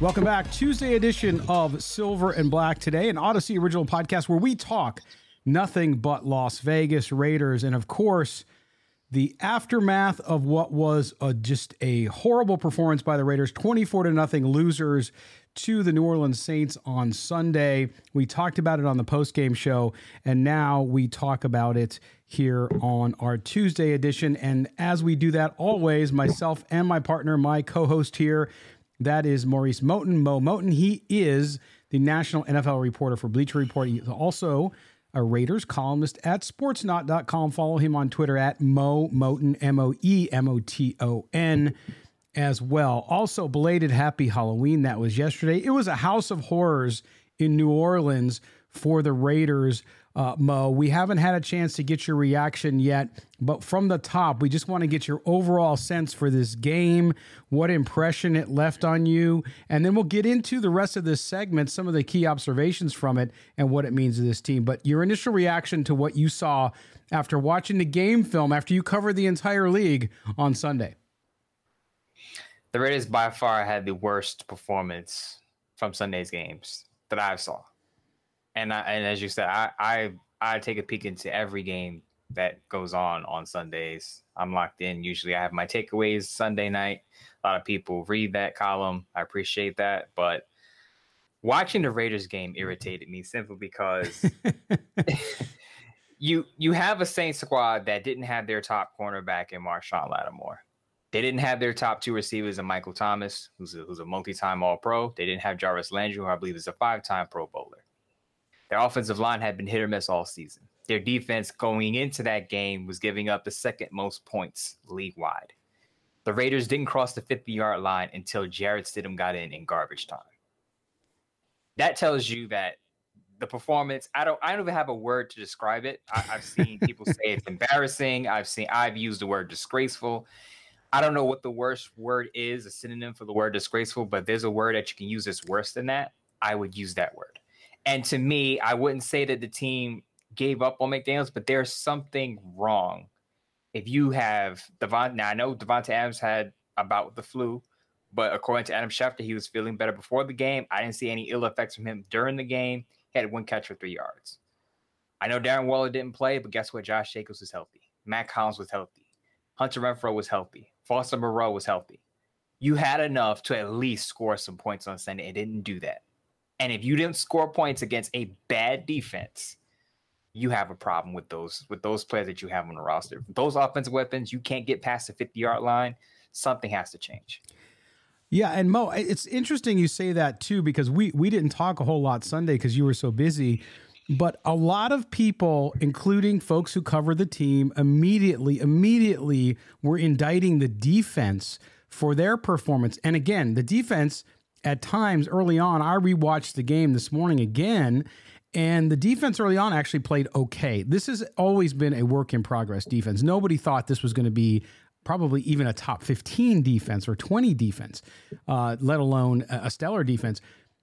Welcome back. Tuesday edition of Silver and Black today, an Odyssey original podcast where we talk nothing but Las Vegas Raiders. And of course, the aftermath of what was a, just a horrible performance by the Raiders, 24 to nothing losers to the New Orleans Saints on Sunday. We talked about it on the post-game show, and now we talk about it here on our Tuesday edition. And as we do that, always myself and my partner, my co-host here, that is Maurice Moton, Mo Moton. He is the national NFL reporter for Bleacher Report. He's also a Raiders columnist at sportsnaut.com. Follow him on Twitter at Mo Moton, M O E M O T O N, as well. Also, belated happy Halloween. That was yesterday. It was a house of horrors in New Orleans for the Raiders uh, Mo. We haven't had a chance to get your reaction yet, but from the top, we just want to get your overall sense for this game, what impression it left on you, and then we'll get into the rest of this segment, some of the key observations from it, and what it means to this team. But your initial reaction to what you saw after watching the game film, after you covered the entire league on Sunday. The Raiders by far had the worst performance from Sunday's games that I saw and I, and as you said, I, I I take a peek into every game that goes on on Sundays. I'm locked in. Usually, I have my takeaways Sunday night. A lot of people read that column. I appreciate that, but watching the Raiders game irritated me simply because you you have a Saints squad that didn't have their top cornerback in Marshon Lattimore. They didn't have their top two receivers in Michael Thomas, who's a, who's a multi-time All-Pro. They didn't have Jarvis Landry, who I believe is a five-time Pro Bowler. Their offensive line had been hit or miss all season. Their defense going into that game was giving up the second most points league wide. The Raiders didn't cross the 50 yard line until Jarrett Stidham got in in garbage time. That tells you that the performance, I don't, I don't even have a word to describe it. I, have seen people say it's embarrassing. I've seen, I've used the word disgraceful. I don't know what the worst word is, a synonym for the word disgraceful, but there's a word that you can use that's worse than that. I would use that word. And to me, I wouldn't say that the team gave up on McDaniels, but there's something wrong. If you have Devon, now I know Davante Adams had about the flu, but according to Adam Schefter, he was feeling better before the game. I didn't see any ill effects from him during the game. He had one catch for three yards. I know Darren Waller didn't play, but guess what? Josh Jacobs was healthy. Mack Hollins was healthy. Hunter Renfrow was healthy. Foster Moreau was healthy. You had enough to at least score some points on Sunday and didn't do that. And if you didn't score points against a bad defense, you have a problem with those with those players that you have on the roster. Those offensive weapons, you can't get past the 50 yard line. Something has to change. Yeah, and Mo, it's interesting you say that too because we we didn't talk a whole lot Sunday because you were so busy. But a lot of people, including folks who cover the team, immediately, immediately were indicting the defense for their performance. And again, the defense at times early on, I rewatched the game this morning again, and the defense early on actually played okay. This has always been a work in progress defense. Nobody thought this was going to be probably even a top 15 defense or 20 defense, uh, let alone a stellar defense.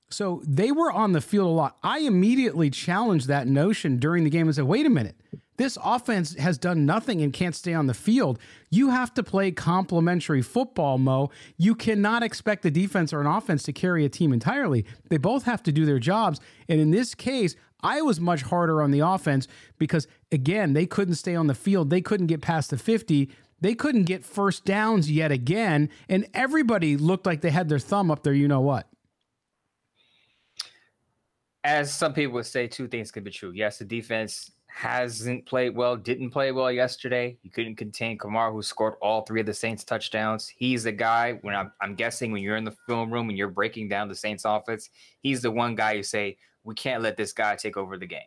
So they were on the field a lot. I immediately challenged that notion during the game and said, wait a minute. This offense has done nothing and can't stay on the field. You have to play complementary football, Mo. You cannot expect the defense or an offense to carry a team entirely. They both have to do their jobs. And in this case, I was much harder on the offense because, again, they couldn't stay on the field. They couldn't get past the 50. They couldn't get first downs yet again. And everybody looked like they had their thumb up there, you know what? as some people would say, two things can be true. Yes, the defense hasn't played well, didn't play well yesterday. You couldn't contain Kamara, who scored all three of the Saints touchdowns. He's the guy when I'm, I'm guessing when you're in the film room and you're breaking down the Saints offense, he's the one guy you say, we can't let this guy take over the game.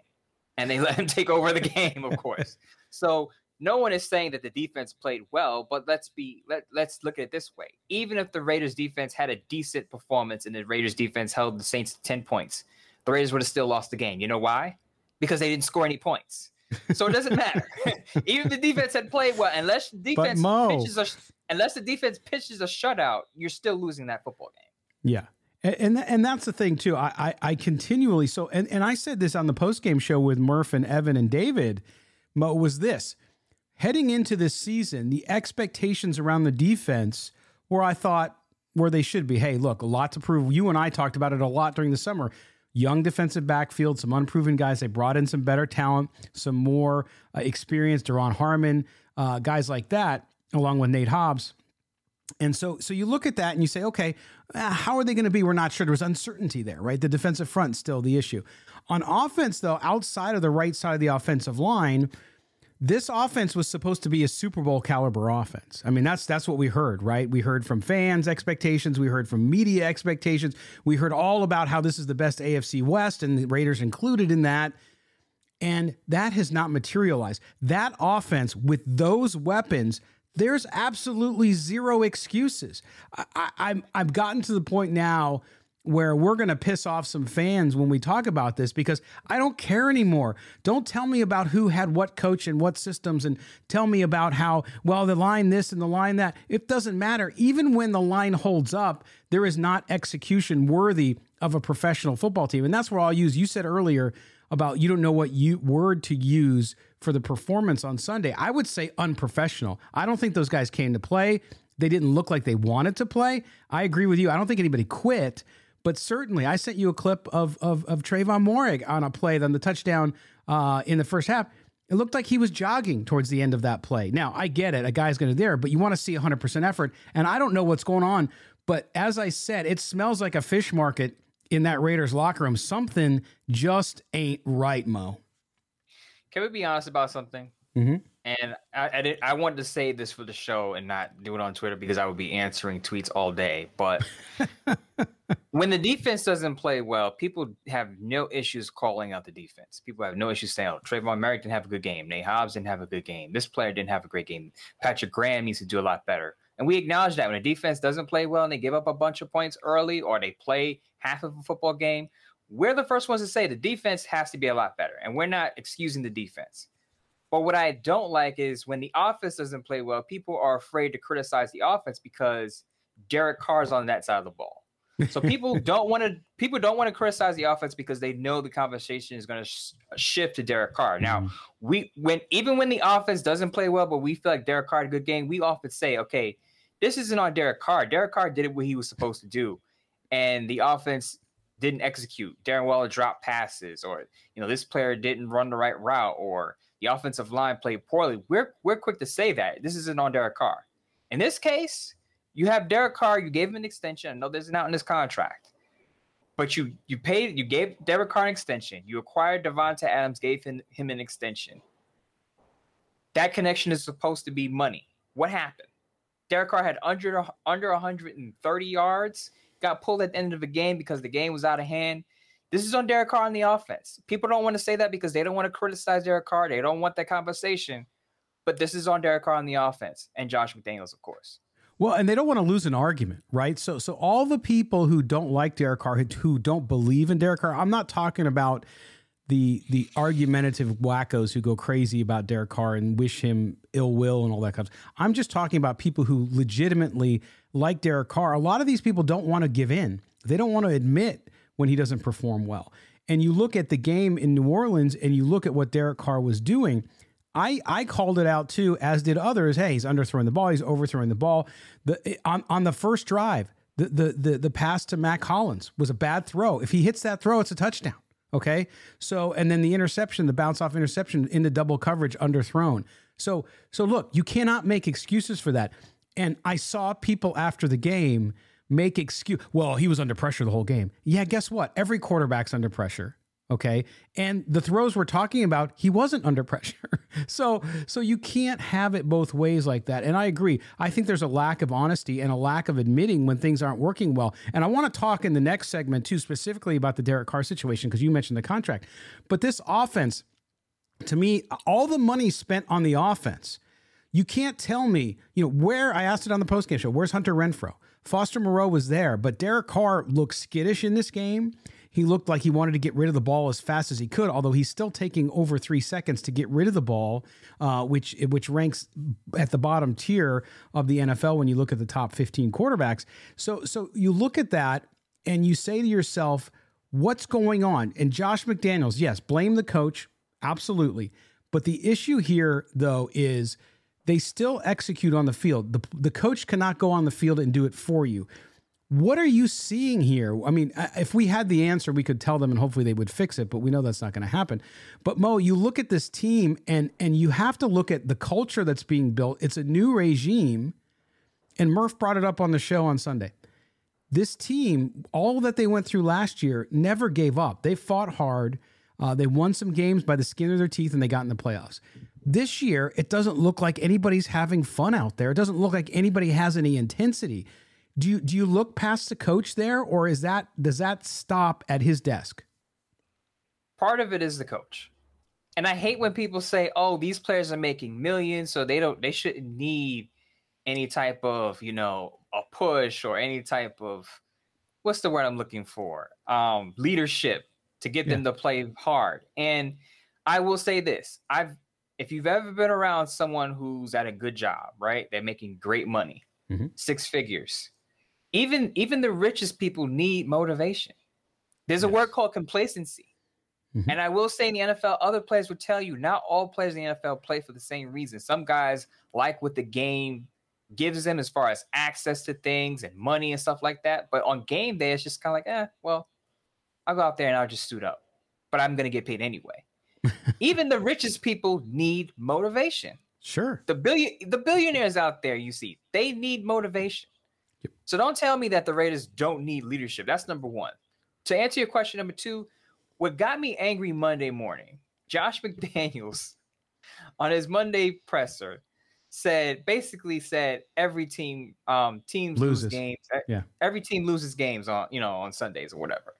And they let him take over the game, of course. so no one is saying that the defense played well, but let's be let, let's look at it this way. Even if the Raiders defense had a decent performance and the Raiders defense held the Saints to 10 points, the Raiders would have still lost the game. You know why? Because they didn't score any points. So it doesn't matter. Even if the defense had played well, unless the defense Mo, pitches a unless the defense pitches a shutout, you're still losing that football game. Yeah. And and that's the thing too. I, I, I continually so and, and I said this on the post game show with Murph and Evan and David. Mo was this heading into this season, the expectations around the defense where I thought where they should be. Hey, look, a lot to prove. You and I talked about it a lot during the summer young defensive backfield, some unproven guys. They brought in some better talent, some more uh, experienced, Duron Harmon, uh, guys like that, along with Nate Hobbs. And so, so you look at that and you say, okay, uh, how are they going to be? We're not sure. There was uncertainty there, right? The defensive front still the issue. On offense, though, outside of the right side of the offensive line, this offense was supposed to be a Super Bowl caliber offense. I mean, that's that's what we heard, right? We heard from fans' expectations, we heard from media expectations, we heard all about how this is the best AFC West, and the Raiders included in that. And that has not materialized. That offense with those weapons, there's absolutely zero excuses. I, I, I've gotten to the point now where we're going to piss off some fans when we talk about this because I don't care anymore. Don't tell me about who had what coach and what systems and tell me about how, well, the line this and the line that. It doesn't matter. Even when the line holds up, there is not execution worthy of a professional football team. And that's where I'll use. You said earlier about you don't know what you, word to use for the performance on Sunday. I would say unprofessional. I don't think those guys came to play. They didn't look like they wanted to play. I agree with you. I don't think anybody quit. But certainly, I sent you a clip of of, of Trevon Moehrig on a play on the touchdown uh, in the first half. It looked like he was jogging towards the end of that play. Now, I get it. A guy's going to there, but you want to see 100% effort. And I don't know what's going on. But as I said, it smells like a fish market in that Raiders locker room. Something just ain't right, Mo. Can we be honest about something? Mm-hmm. And I, I, did, I wanted to say this for the show and not do it on Twitter because I would be answering tweets all day. But when the defense doesn't play well, people have no issues calling out the defense. People have no issues saying, oh, Trevon Moehrig didn't have a good game. Nate Hobbs didn't have a good game. This player didn't have a great game. Patrick Graham needs to do a lot better. And we acknowledge that when a defense doesn't play well and they give up a bunch of points early or they play half of a football game, we're the first ones to say the defense has to be a lot better. And we're not excusing the defense. But what I don't like is when the offense doesn't play well, people are afraid to criticize the offense because Derek Carr's on that side of the ball. So people don't want to people don't want to criticize the offense because they know the conversation is going to sh- shift to Derek Carr. Now, mm-hmm. we when even when the offense doesn't play well, but we feel like Derek Carr had a good game, we often say, okay, this isn't on Derek Carr. Derek Carr did it what he was supposed to do, and the offense didn't execute. Darren Waller dropped passes, or you know, this player didn't run the right route, or the offensive line played poorly. We're we're quick to say that this isn't on Derek Carr. In this case, you have Derek Carr. You gave him an extension. I know there's not in this contract, but you you paid you gave Derek Carr an extension. You acquired Davante Adams, gave him, him an extension. That connection is supposed to be money. What happened? Derek Carr had under under 130 yards, got pulled at the end of the game because the game was out of hand. This is on Derek Carr on the offense. People don't want to say that because they don't want to criticize Derek Carr. They don't want that conversation. But this is on Derek Carr on the offense and Josh McDaniels, of course. Well, and they don't want to lose an argument, right? So, so all the people who don't like Derek Carr, who don't believe in Derek Carr, I'm not talking about the the argumentative wackos who go crazy about Derek Carr and wish him ill will and all that kind of stuff. I'm just talking about people who legitimately like Derek Carr. A lot of these people don't want to give in. They don't want to admit when he doesn't perform well. And you look at the game in New Orleans and you look at what Derek Carr was doing. I, I called it out too, as did others. Hey, he's underthrowing the ball. He's overthrowing the ball. The eh, on on the first drive, the the the, the pass to Mack Hollins was a bad throw. If he hits that throw, it's a touchdown. Okay. So, and then the interception, the bounce off interception into double coverage underthrown. So, so look, you cannot make excuses for that. And I saw people after the game make excuse. Well, he was under pressure the whole game. Yeah, guess what? Every quarterback's under pressure. Okay. And the throws we're talking about, he wasn't under pressure. so so you can't have it both ways like that. And I agree. I think there's a lack of honesty and a lack of admitting when things aren't working well. And I want to talk in the next segment too, specifically about the Derek Carr situation, because you mentioned the contract. But this offense, to me, all the money spent on the offense, you can't tell me, you know, where I asked it on the postgame show, where's Hunter Renfrow? Foster Moreau was there, but Derek Carr looked skittish in this game. He looked like he wanted to get rid of the ball as fast as he could, although he's still taking over three seconds to get rid of the ball, uh, which which ranks at the bottom tier of the NFL when you look at the top 15 quarterbacks. So so you look at that and you say to yourself, what's going on? And Josh McDaniels, yes, blame the coach, absolutely. But the issue here, though, is they still execute on the field. The, the coach cannot go on the field and do it for you. What are you seeing here? I mean, if we had the answer, we could tell them and hopefully they would fix it, but we know that's not going to happen. But Mo, you look at this team and and you have to look at the culture that's being built. It's a new regime. And Murph brought it up on the show on Sunday. This team, all that they went through last year, never gave up. They fought hard. Uh, they won some games by the skin of their teeth and they got in the playoffs. This year, it doesn't look like anybody's having fun out there. It doesn't look like anybody has any intensity. Do you do you look past the coach there, or is that does that stop at his desk? Part of it is the coach, and I hate when people say, "Oh, these players are making millions, so they don't they shouldn't need any type of you know a push or any type of what's the word I'm looking for um, leadership to get yeah. them to play hard." And I will say this: I've if you've ever been around someone who's at a good job, right? They're making great money, mm-hmm. six figures even even the richest people need motivation. There's yes. a word called complacency. Mm-hmm. And I will say in the NFL, other players would tell you not all players in the NFL play for the same reason. Some guys like what the game gives them as far as access to things and money and stuff like that. But on game day, it's just kind of like, eh, well, I'll go out there and I'll just suit up. But I'm going to get paid anyway. Even the richest people need motivation. Sure. The billion the billionaires out there you see, they need motivation. So don't tell me that the Raiders don't need leadership. That's number one. To answer your question number two, what got me angry Monday morning, Josh McDaniels on his Monday presser said basically said every team um teams loses. lose games. Yeah. Every team loses games on, you know, on Sundays or whatever.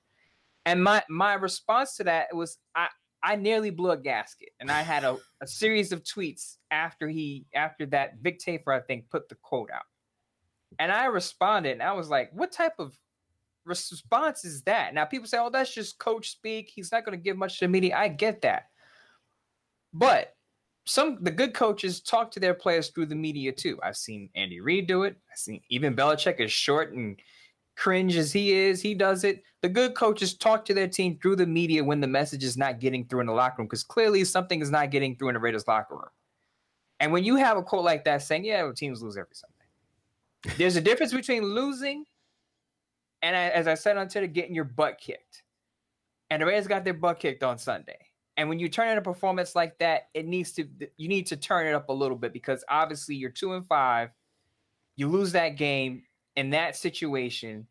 And my my response to that was I I nearly blew a gasket and I had a, a series of tweets after he after that Vic Tafur, I think, put the quote out. And I responded and I was like, what type of response is that? Now people say, oh, that's just coach speak. He's not going to give much to the media. I get that. But some the good coaches talk to their players through the media too. I've seen Andy Reid do it. I've seen even Belichick is short and cringe as he is, he does it. The good coaches talk to their team through the media when the message is not getting through in the locker room because clearly something is not getting through in the Raiders locker room. And when you have a quote like that saying, "Yeah, teams lose every Sunday," There's a difference between losing and uh, as I said on Twitter, getting your butt kicked. And the Raiders got their butt kicked on Sunday. And when you turn in a performance like that, it needs to you need to turn it up a little bit because obviously you're two and five. You lose that game in that situation,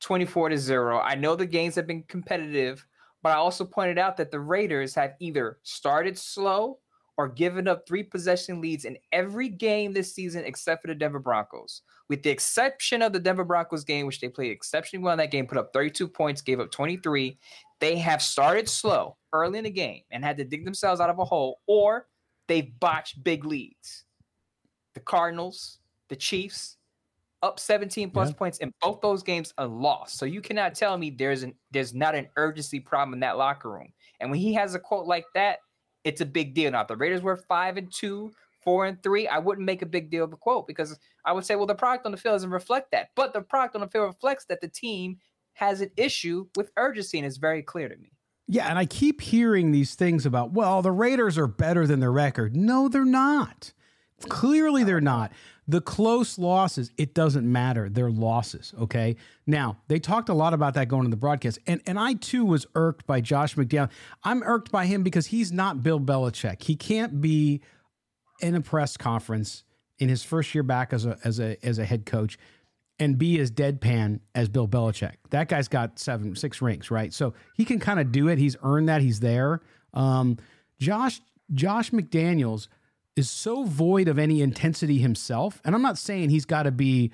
24 to 0. I know the games have been competitive, but I also pointed out that the Raiders have either started slow or given up three possession leads in every game this season except for the Denver Broncos. With the exception of the Denver Broncos game, which they played exceptionally well in that game, put up 32 points, gave up 23. They have started slow early in the game and had to dig themselves out of a hole, or they've botched big leads. The Cardinals, the Chiefs, up 17 plus yeah. points in both those games a loss. So you cannot tell me there's an there's not an urgency problem in that locker room. And when he has a quote like that, it's a big deal. Now, if the Raiders were five and two, four and three, I wouldn't make a big deal of the quote because I would say, well, the product on the field doesn't reflect that. But the product on the field reflects that the team has an issue with urgency, and it's very clear to me. Yeah, and I keep hearing these things about, well, the Raiders are better than their record. No, they're not. Clearly, they're not. The close losses, it doesn't matter. They're losses. Okay. Now, they talked a lot about that going to the broadcast. And and I too was irked by Josh McDaniel. I'm irked by him because he's not Bill Belichick. He can't be in a press conference in his first year back as a as a as a head coach and be as deadpan as Bill Belichick. That guy's got seven, six rings, right? So he can kind of do it. He's earned that. He's there. Um, Josh Josh McDaniels is so void of any intensity himself. And I'm not saying he's got to be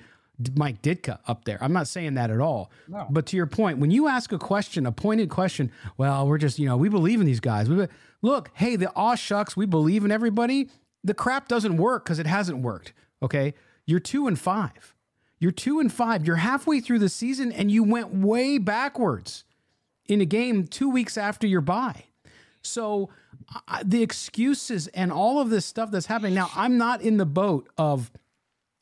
Mike Ditka up there. I'm not saying that at all. No. But to your point, when you ask a question, a pointed question, well, we're just, you know, we believe in these guys. We, look, hey, the aw shucks, we believe in everybody. The crap doesn't work because it hasn't worked. Okay. You're two and five. You're two and five. You're halfway through the season and you went way backwards in a game two weeks after your bye. So the excuses and all of this stuff that's happening now, I'm not in the boat of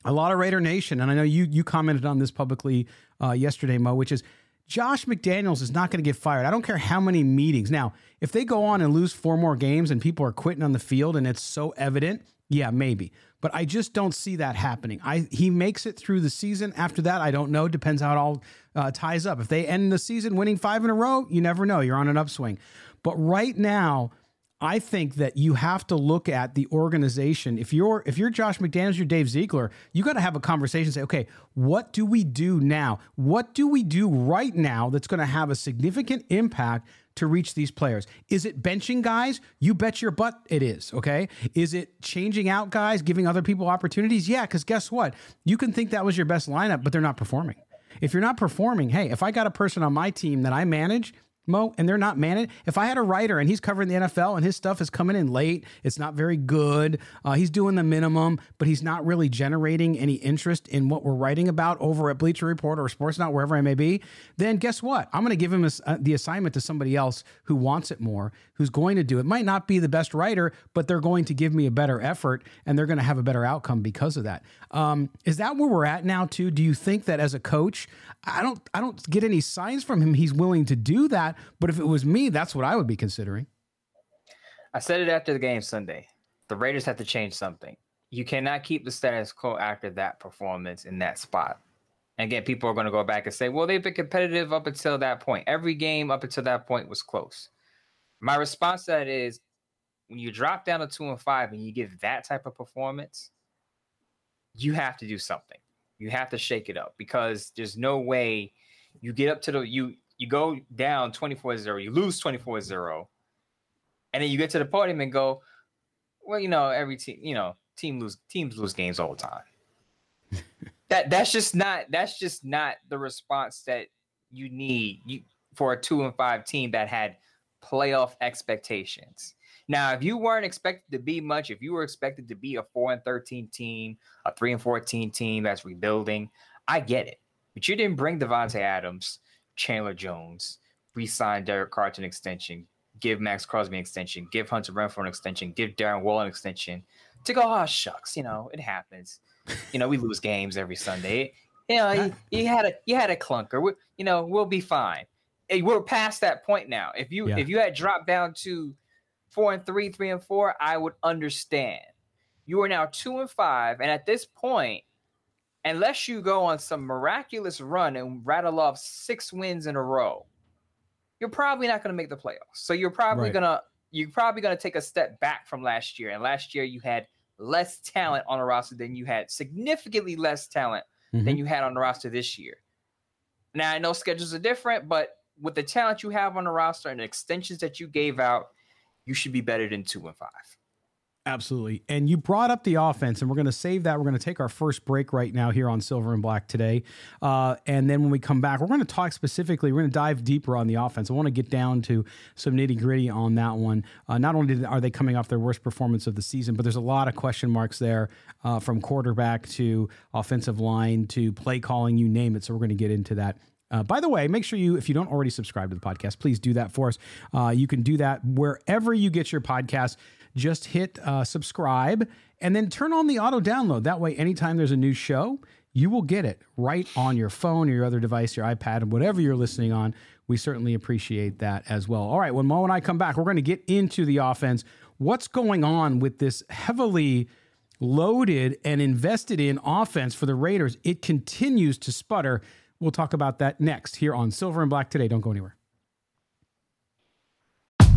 a lot of Raider Nation, and I know you you commented on this publicly uh, yesterday, Mo, which is Josh McDaniels is not going to get fired. I don't care how many meetings. Now, if they go on and lose four more games and people are quitting on the field and it's so evident, yeah, maybe. But I just don't see that happening. I he makes it through the season. After that, I don't know. Depends how it all uh, ties up. If they end the season winning five in a row, you never know. You're on an upswing. But right now, I think that you have to look at the organization. If you're if you're Josh McDaniels, you're Dave Ziegler, you got to have a conversation. Say, okay, what do we do now? What do we do right now that's going to have a significant impact to reach these players? Is it benching guys? You bet your butt it is. Okay. Is it changing out guys, giving other people opportunities? Yeah, because guess what? You can think that was your best lineup, but they're not performing. If you're not performing, hey, if I got a person on my team that I manage Mo, and they're not managed. If I had a writer and he's covering the NFL and his stuff is coming in late, it's not very good. Uh, he's doing the minimum, but he's not really generating any interest in what we're writing about over at Bleacher Report or Sportsnaut, wherever I may be. Then guess what? I'm going to give him a, uh, the assignment to somebody else who wants it more, who's going to do it. Might not be the best writer, but they're going to give me a better effort and they're going to have a better outcome because of that. Um, is that where we're at now? Too? Do you think that as a coach, I don't, I don't get any signs from him he's willing to do that. But if it was me, that's what I would be considering. I said it after the game Sunday. The Raiders have to change something. You cannot keep the status quo after that performance in that spot. And again, people are going to go back and say, well, they've been competitive up until that point. Every game up until that point was close. My response to that is when you drop down to two and five and you give that type of performance, you have to do something. You have to shake it up because there's no way you get up to the you you go down 24-0, you lose 24-0, and then you get to the podium and go, well, you know, every team, you know, team lose teams lose games all the time. that that's just not that's just not the response that you need you for a two and five team that had playoff expectations. Now, if you weren't expected to be much, if you were expected to be a four and thirteen team, a three and fourteen team that's rebuilding, I get it. But you didn't bring Davante Adams. Chandler Jones, re-sign Derek Carr to an extension, give Maxx Crosby an extension, give Hunter Renfrow an extension, give Darren Wall an extension. To go, oh shucks, you know, it happens. You know, we lose games every Sunday. You know, you, you had a you had a clunker. We, you know, we'll be fine. Hey, we're past that point now. If you yeah. if you had dropped down to four and three, three and four, I would understand. You are now two and five, and at this point, unless you go on some miraculous run and rattle off six wins in a row, you're probably not going to make the playoffs. So you're probably right. gonna you're probably gonna take a step back from last year. And last year you had less talent on the roster than you had significantly less talent mm-hmm. than you had on the roster this year. Now I know schedules are different, but with the talent you have on the roster and the extensions that you gave out, you should be better than two and five. Absolutely. And you brought up the offense, and we're going to save that. We're going to take our first break right now here on Silver and Black today. Uh, and then when we come back, we're going to talk specifically, we're going to dive deeper on the offense. I want to get down to some nitty gritty on that one. Uh, not only are they coming off their worst performance of the season, but there's a lot of question marks there uh, from quarterback to offensive line to play calling, you name it. So we're going to get into that uh, by the way, make sure you, if you don't already subscribe to the podcast, please do that for us. Uh, you can do that wherever you get your podcast just hit uh, subscribe and then turn on the auto download. That way, anytime there's a new show, you will get it right on your phone or your other device, your iPad, and whatever you're listening on. We certainly appreciate that as well. All right, when Mo and I come back, we're going to get into the offense. What's going on with this heavily loaded and invested in offense for the Raiders? It continues to sputter. We'll talk about that next here on Silver and Black today. Don't go anywhere.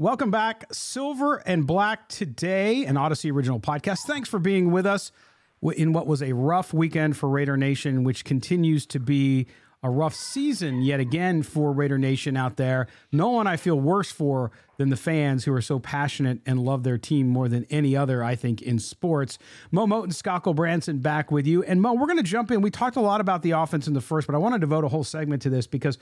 Welcome back, Silver and Black today, an Odyssey original podcast. Thanks for being with us in what was a rough weekend for Raider Nation, which continues to be a rough season yet again for Raider Nation out there. No one I feel worse for than the fans who are so passionate and love their team more than any other, I think, in sports. Mo Moton and Scott Gulbransen back with you. And Mo, we're going to jump in. We talked a lot about the offense in the first, but I want to devote a whole segment to this because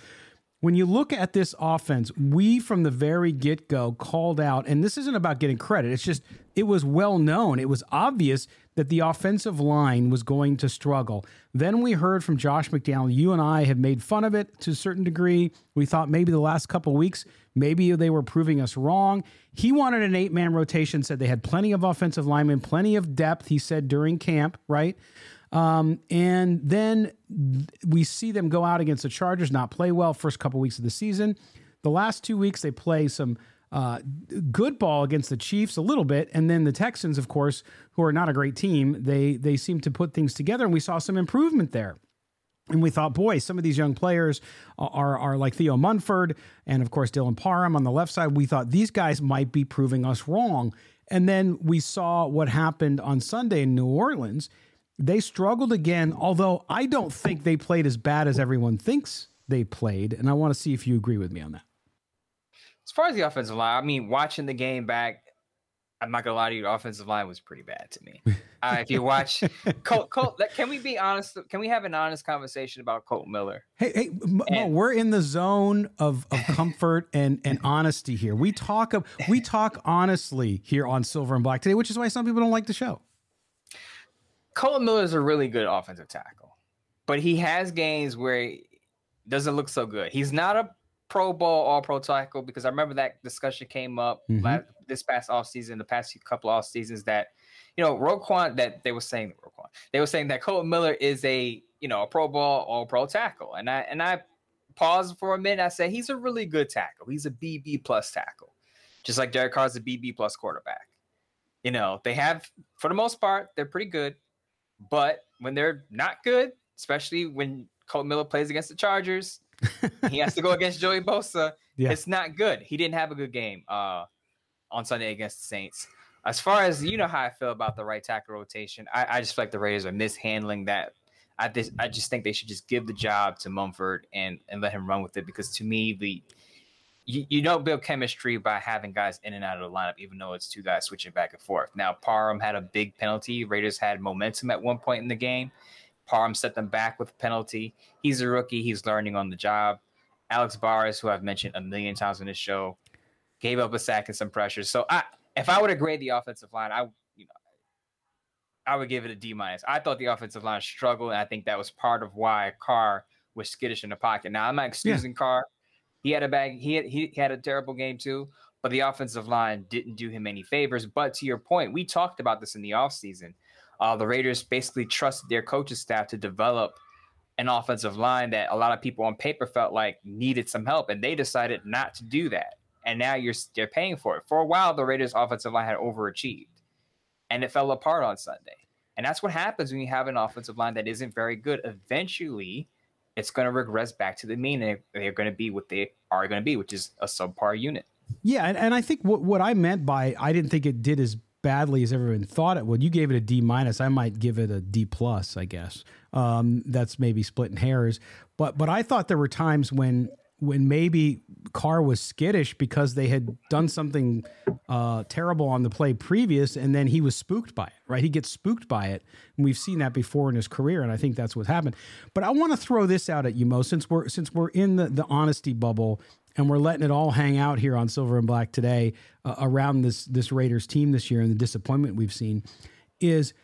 when you look at this offense, we from the very get go called out, and this isn't about getting credit. It's just, it was well known. It was obvious that the offensive line was going to struggle. Then we heard from Josh McDaniel. You and I have made fun of it to a certain degree. We thought maybe the last couple weeks, maybe they were proving us wrong. He wanted an eight man rotation, said they had plenty of offensive linemen, plenty of depth, he said during camp, right? Um, and then we see them go out against the Chargers, not play well first couple weeks of the season. The last two weeks they play some uh, good ball against the Chiefs a little bit, and then the Texans, of course, who are not a great team, they they seem to put things together, and we saw some improvement there. And we thought, boy, some of these young players are, are like Thayer Munford and, of course, Dylan Parham on the left side. We thought these guys might be proving us wrong. And then we saw what happened on Sunday in New Orleans. They struggled again, although I don't think they played as bad as everyone thinks they played. And I want to see if you agree with me on that. As far as the offensive line, I mean, watching the game back, I'm not gonna lie to you, the offensive line was pretty bad to me. Uh, if you watch Colt, Colt, can we be honest? Can we have an honest conversation about Colt Miller? Hey, hey, Mo, we're in the zone of, of comfort and, and honesty here. We talk we talk honestly here on Silver and Black today, which is why some people don't like the show. Kolton Miller is a really good offensive tackle, but he has games where he doesn't look so good. He's not a Pro Bowl All Pro tackle because I remember that discussion came up mm-hmm. last, this past off season, the past couple off seasons that you know Roquan that they were saying Roquan they were saying that Kolton Miller is a you know a Pro Bowl All Pro tackle, and I and I paused for a minute. I said he's a really good tackle. He's a BB plus tackle, just like Derek Carr's a BB plus quarterback. You know they have for the most part they're pretty good. But when they're not good, especially when Colt Miller plays against the Chargers, he has to go against Joey Bosa. Yeah. It's not good. He didn't have a good game uh, on Sunday against the Saints. As far as you know how I feel about the right tackle rotation, I, I just feel like the Raiders are mishandling that. I just I just think they should just give the job to Munford and and let him run with it because to me the you, you don't build chemistry by having guys in and out of the lineup, even though it's two guys switching back and forth. Now, Parham had a big penalty. Raiders had momentum at one point in the game. Parham set them back with a penalty. He's a rookie. He's learning on the job. Alex Bars, who I've mentioned a million times on this show, gave up a sack and some pressure. So I, if I were to grade the offensive line, I you know I would give it a D minus. I thought the offensive line struggled, and I think that was part of why Carr was skittish in the pocket. Now I'm not excusing yeah. Carr. He had a bag. He had, he had a terrible game too, but the offensive line didn't do him any favors. But to your point, we talked about this in the offseason. Uh, the Raiders basically trusted their coaching staff to develop an offensive line that a lot of people on paper felt like needed some help, and they decided not to do that. and now you're you're paying for it. For a while, the Raiders' offensive line had overachieved, and it fell apart on Sunday. And that's what happens when you have an offensive line that isn't very good. Eventually, it's going to regress back to the mean, and they're going to be what they are going to be, which is a subpar unit. Yeah, and, and I think what what I meant by I didn't think it did as badly as everyone thought it would. You gave it a D minus. I might give it a D plus. I guess um, that's maybe splitting hairs. But but I thought there were times when when maybe Carr was skittish because they had done something uh, terrible on the play previous, and then he was spooked by it. Right? He gets spooked by it, and we've seen that before in his career, and I think that's what happened. But I want to throw this out at you, Mo, since we're since we're in the the honesty bubble and we're letting it all hang out here on Silver and Black today uh, around this this Raiders team this year and the disappointment we've seen is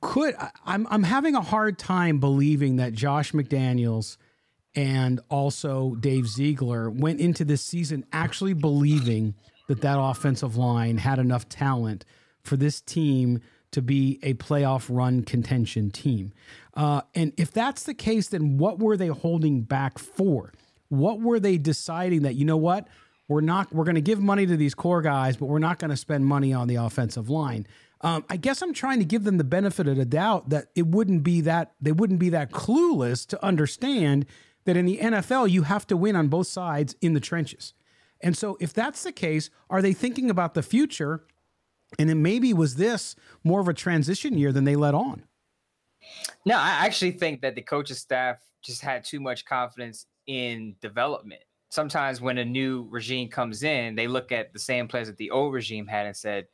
could I'm I'm having a hard time believing that Josh McDaniels and also Dave Ziegler went into this season actually believing that that offensive line had enough talent for this team to be a playoff run contention team. Uh, and if that's the case, then what were they holding back for? What were they deciding that, you know what? We're not, we're going to give money to these core guys, but we're not going to spend money on the offensive line. Um, I guess I'm trying to give them the benefit of the doubt that it wouldn't be that, they wouldn't be that clueless to understand that in the NFL, you have to win on both sides in the trenches. And so, if that's the case, are they thinking about the future? And then maybe was this more of a transition year than they let on? No, I actually think that the coaching staff just had too much confidence in development. Sometimes when a new regime comes in, they look at the same players that the old regime had and said,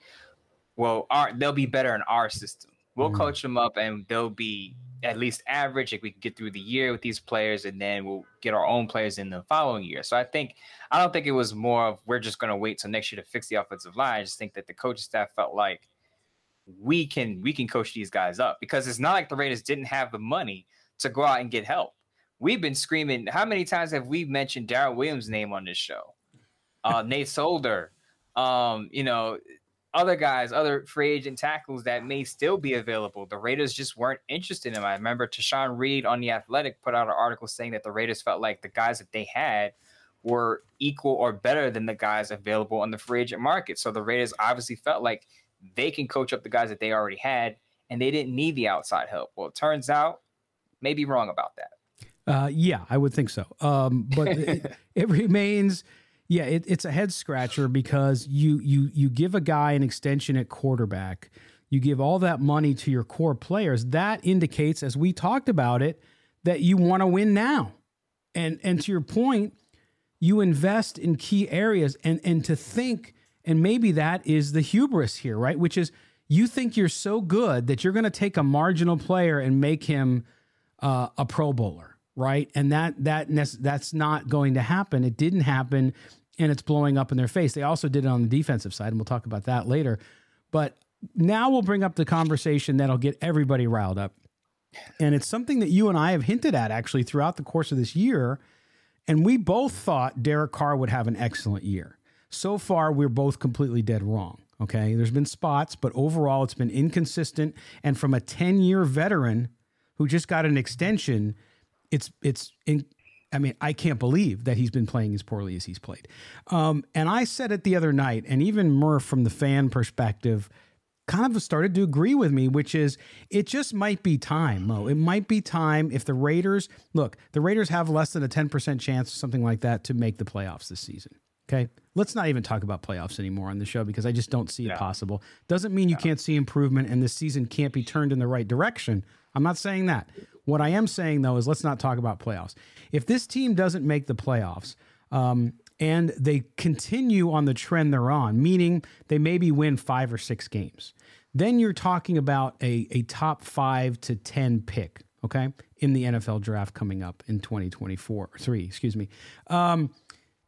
"Well, our, they'll be better in our system. We'll mm. coach them up, and they'll be at least average if we can get through the year with these players, and then we'll get our own players in the following year." So I think I don't think it was more of we're just going to wait till next year to fix the offensive line. I just think that the coaching staff felt like we can we can coach these guys up because it's not like the Raiders didn't have the money to go out and get help we've been screaming. How many times have we mentioned Daryl Williams' name on this show? Uh, Nate Solder, um, you know, other guys, other free agent tackles that may still be available. The Raiders just weren't interested in them. I remember Tashan Reed on the Athletic put out an article saying that the Raiders felt like the guys that they had were equal or better than the guys available on the free agent market. So the Raiders obviously felt like they can coach up the guys that they already had, and they didn't need the outside help. Well, it turns out, maybe wrong about that. Uh, yeah, I would think so. Um, but it, it, remains, yeah, it, it's a head scratcher because you you you give a guy an extension at quarterback, you give all that money to your core players. That indicates, as we talked about it, that you want to win now. And and to your point, you invest in key areas, and and to think, and maybe that is the hubris here, right? Which is you think you're so good that you're going to take a marginal player and make him uh, a Pro Bowler right? And that that that's not going to happen. It didn't happen, and it's blowing up in their face. They also did it on the defensive side, and we'll talk about that later. But now we'll bring up the conversation that'll get everybody riled up, and it's something that you and I have hinted at actually throughout the course of this year. And we both thought Derek Carr would have an excellent year. So far, we're both completely dead wrong. Okay. There's been spots, but overall, it's been inconsistent. And from a 10 year veteran who just got an extension, it's it's in, I mean, I can't believe that he's been playing as poorly as he's played. Um, and I said it the other night, and even Murph from the fan perspective kind of started to agree with me, which is it just might be time, Mo. It might be time if the Raiders look, the Raiders have less than a 10% chance something like that to make the playoffs this season. Okay. Let's not even talk about playoffs anymore on the show because I just don't see it possible. Doesn't mean you can't see improvement and this season can't be turned in the right direction. I'm not saying that. What I am saying though is let's not talk about playoffs. If this team doesn't make the playoffs, um, and they continue on the trend they're on, meaning they maybe win five or six games, then you're talking about a, a top five to 10 pick, okay, in the NFL draft coming up in 2024, three, excuse me. Um,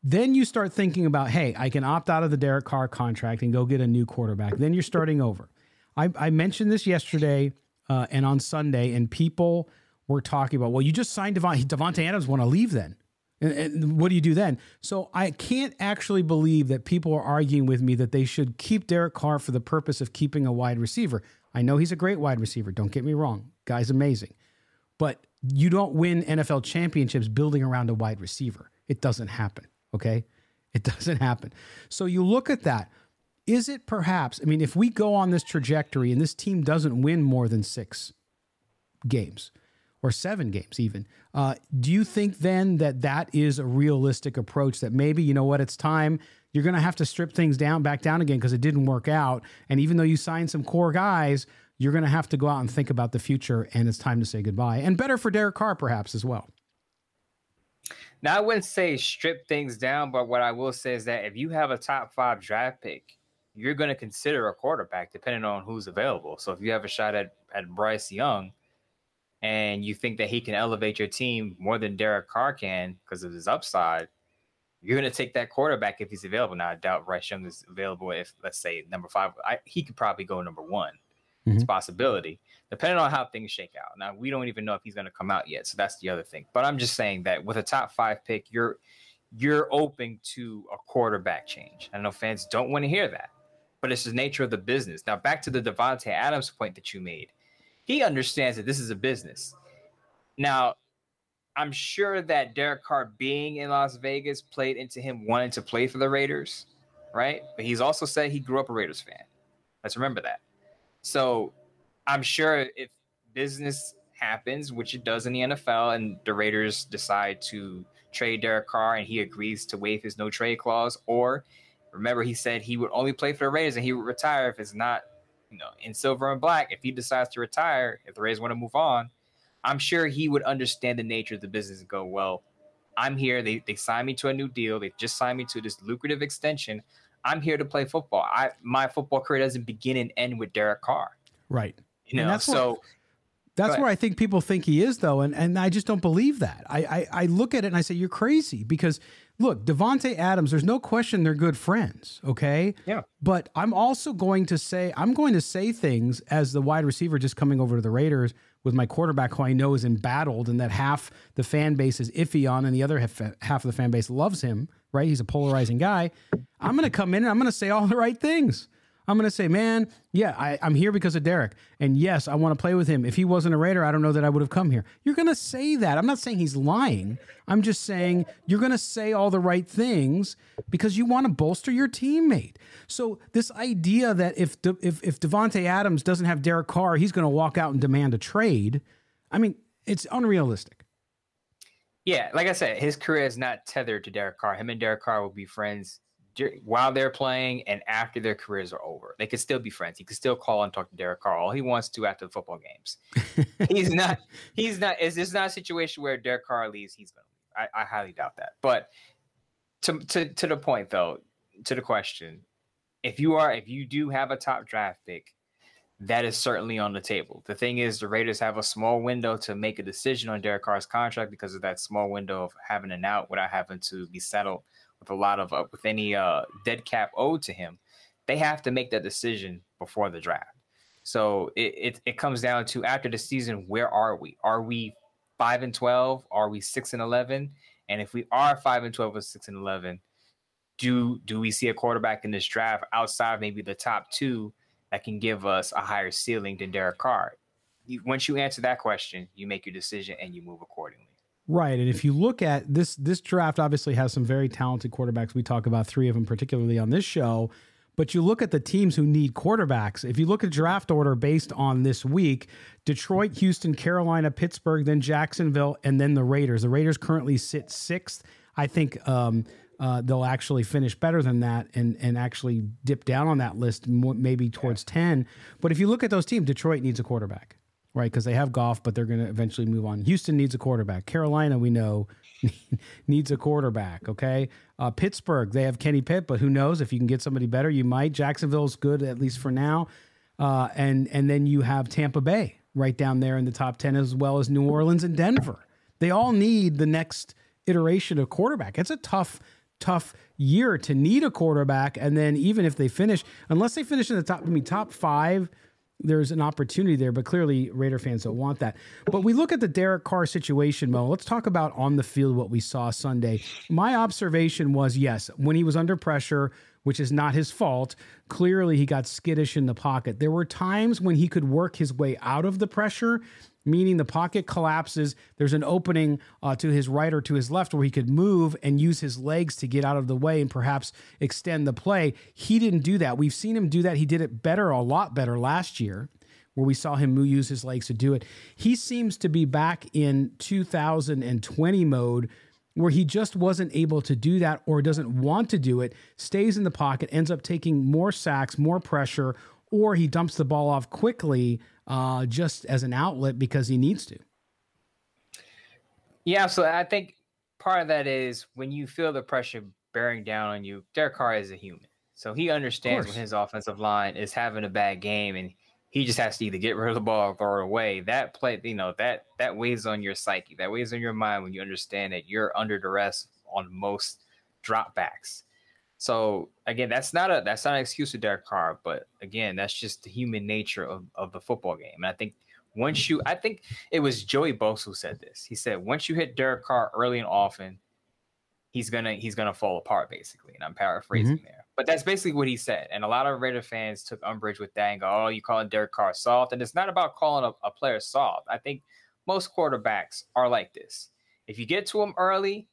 then you start thinking about, hey, I can opt out of the Derek Carr contract and go get a new quarterback. Then you're starting over. I, I mentioned this yesterday uh, and on Sunday, and people were talking about, well, you just signed Devon, Davante Adams want to leave then. And, and, what do you do then? So I can't actually believe that people are arguing with me that they should keep Derek Carr for the purpose of keeping a wide receiver. I know he's a great wide receiver. Don't get me wrong. Guy's amazing. But you don't win NFL championships building around a wide receiver. It doesn't happen. Okay. It doesn't happen. So you look at that. Is it perhaps, I mean, if we go on this trajectory and this team doesn't win more than six games or seven games, even, uh, do you think then that that is a realistic approach that maybe, you know what, it's time you're going to have to strip things down back down again because it didn't work out. And even though you signed some core guys, you're going to have to go out and think about the future and it's time to say goodbye. And better for Derek Carr, perhaps, as well. Now, I wouldn't say strip things down, but what I will say is that if you have a top five draft pick, you're going to consider a quarterback depending on who's available. So if you have a shot at, at Bryce Young and you think that he can elevate your team more than Derek Carr can because of his upside, you're going to take that quarterback if he's available. Now, I doubt Bryce Young is available if, let's say, number five. I, he could probably go number one. Mm-hmm. It's a possibility, depending on how things shake out. Now, we don't even know if he's going to come out yet, so that's the other thing. But I'm just saying that with a top five pick, you're you're open to a quarterback change. I know fans don't want to hear that, but it's the nature of the business. Now, back to the Davante Adams point that you made. He understands that this is a business. Now, I'm sure that Derek Carr being in Las Vegas played into him wanting to play for the Raiders, right? But he's also said he grew up a Raiders fan. Let's remember that. So I'm sure if business happens, which it does in the NFL, and the Raiders decide to trade Derek Carr and he agrees to waive his no trade clause, or remember he said he would only play for the Raiders and he would retire if it's not, you know, in silver and black. If he decides to retire, if the Rays want to move on, I'm sure he would understand the nature of the business and go, well, I'm here. They they signed me to a new deal. They just signed me to this lucrative extension. I'm here to play football. I my football career doesn't begin and end with Derek Carr. Right. You know, that's so. What, that's where I think people think he is, though, and, and I just don't believe that. I, I, I look at it and I say you're crazy because look, Davante Adams. There's no question they're good friends. Okay. Yeah. But I'm also going to say I'm going to say things as the wide receiver just coming over to the Raiders with my quarterback, who I know is embattled, and that half the fan base is iffy on, and the other half, half of the fan base loves him. Right? He's a polarizing guy. I'm going to come in and I'm going to say all the right things. I'm going to say, man, yeah, I, am here because of Derek. And yes, I want to play with him. If he wasn't a Raider, I don't know that I would have come here. You're going to say that. I'm not saying he's lying. I'm just saying you're going to say all the right things because you want to bolster your teammate. So this idea that if De, if if Davante Adams doesn't have Derek Carr, he's going to walk out and demand a trade. I mean, it's unrealistic. Yeah, like I said, his career is not tethered to Derek Carr. Him and Derek Carr will be friends while they're playing and after their careers are over. They could still be friends. He could still call and talk to Derek Carr all he wants to after the football games. he's not. He's not. Is this not a situation where Derek Carr leaves? He's going to leave. I, I highly doubt that. But to to to the point though, to the question, if you are if you do have a top draft pick, that is certainly on the table. The thing is, the Raiders have a small window to make a decision on Derek Carr's contract because of that small window of having an out without having to be settled with a lot of uh, with any uh, dead cap owed to him, they have to make that decision before the draft. So it, it, it comes down to after the season, where are we? Are we five and twelve? Are we six and eleven? And if we are five and twelve or six and eleven, do do we see a quarterback in this draft outside maybe the top two that can give us a higher ceiling than Derek Carr? You, once you answer that question, you make your decision and you move accordingly. Right. And if you look at this this draft obviously has some very talented quarterbacks. We talk about 3 of them particularly on this show. But you look at the teams who need quarterbacks. If you look at draft order based on this week, Detroit, Houston, Carolina, Pittsburgh, then Jacksonville, and then the Raiders. The Raiders currently sit sixth. I think um, uh, they'll actually finish better than that and and actually dip down on that list, maybe towards yeah. ten. But if you look at those teams, Detroit needs a quarterback right? Because they have Goff, but they're going to eventually move on. Houston needs a quarterback. Carolina, we know, needs a quarterback. Okay. Uh, Pittsburgh, they have Kenny Pitt, but who knows if you can get somebody better, you might. Jacksonville's good at least for now, uh, and and then you have Tampa Bay right down there in the top ten, as well as New Orleans and Denver. They all need the next iteration of quarterback. It's a tough tough year to need a quarterback and then even if they finish unless they finish in the top I mean top 5 there's an opportunity there, but clearly Raider fans don't want that. But we look at the Derek Carr situation, Mo. Let's talk about on the field what we saw Sunday. My observation was yes, when he was under pressure, which is not his fault, clearly he got skittish in the pocket. There were times when he could work his way out of the pressure meaning the pocket collapses. There's an opening uh, to his right or to his left where he could move and use his legs to get out of the way and perhaps extend the play. He didn't do that. We've seen him do that. He did it better, a lot better last year where we saw him use his legs to do it. He seems to be back in 2020 mode where he just wasn't able to do that or doesn't want to do it, stays in the pocket, ends up taking more sacks, more pressure, or he dumps the ball off quickly uh, just as an outlet because he needs to. Yeah, so I think part of that is when you feel the pressure bearing down on you, Derek Carr is a human. So he understands when his offensive line is having a bad game and he just has to either get rid of the ball or throw it away. That play, you know, that that weighs on your psyche. That weighs on your mind when you understand that you're under duress on most dropbacks. So again, that's not a that's not an excuse to Derek Carr, but again, that's just the human nature of, of the football game. And I think once you I think it was Joey Bosa who said this. He said once you hit Derek Carr early and often, he's gonna he's gonna fall apart basically. And I'm paraphrasing mm-hmm. there. But that's basically what he said. And a lot of Raider fans took umbrage with that and go, oh, you calling Derek Carr soft. And it's not about calling a, a player soft. I think most quarterbacks are like this. If you get to them early,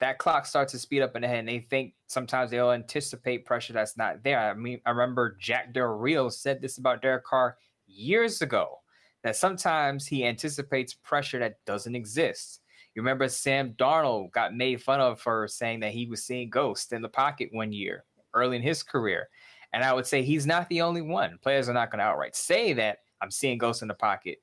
that clock starts to speed up in the head and they think sometimes they'll anticipate pressure that's not there. I mean, I remember Jack Del Rio said this about Derek Carr years ago that sometimes he anticipates pressure that doesn't exist. You remember Sam Darnold got made fun of for saying that he was seeing ghosts in the pocket one year early in his career. And I would say he's not the only one. Players are not going to outright say that I'm seeing ghosts in the pocket,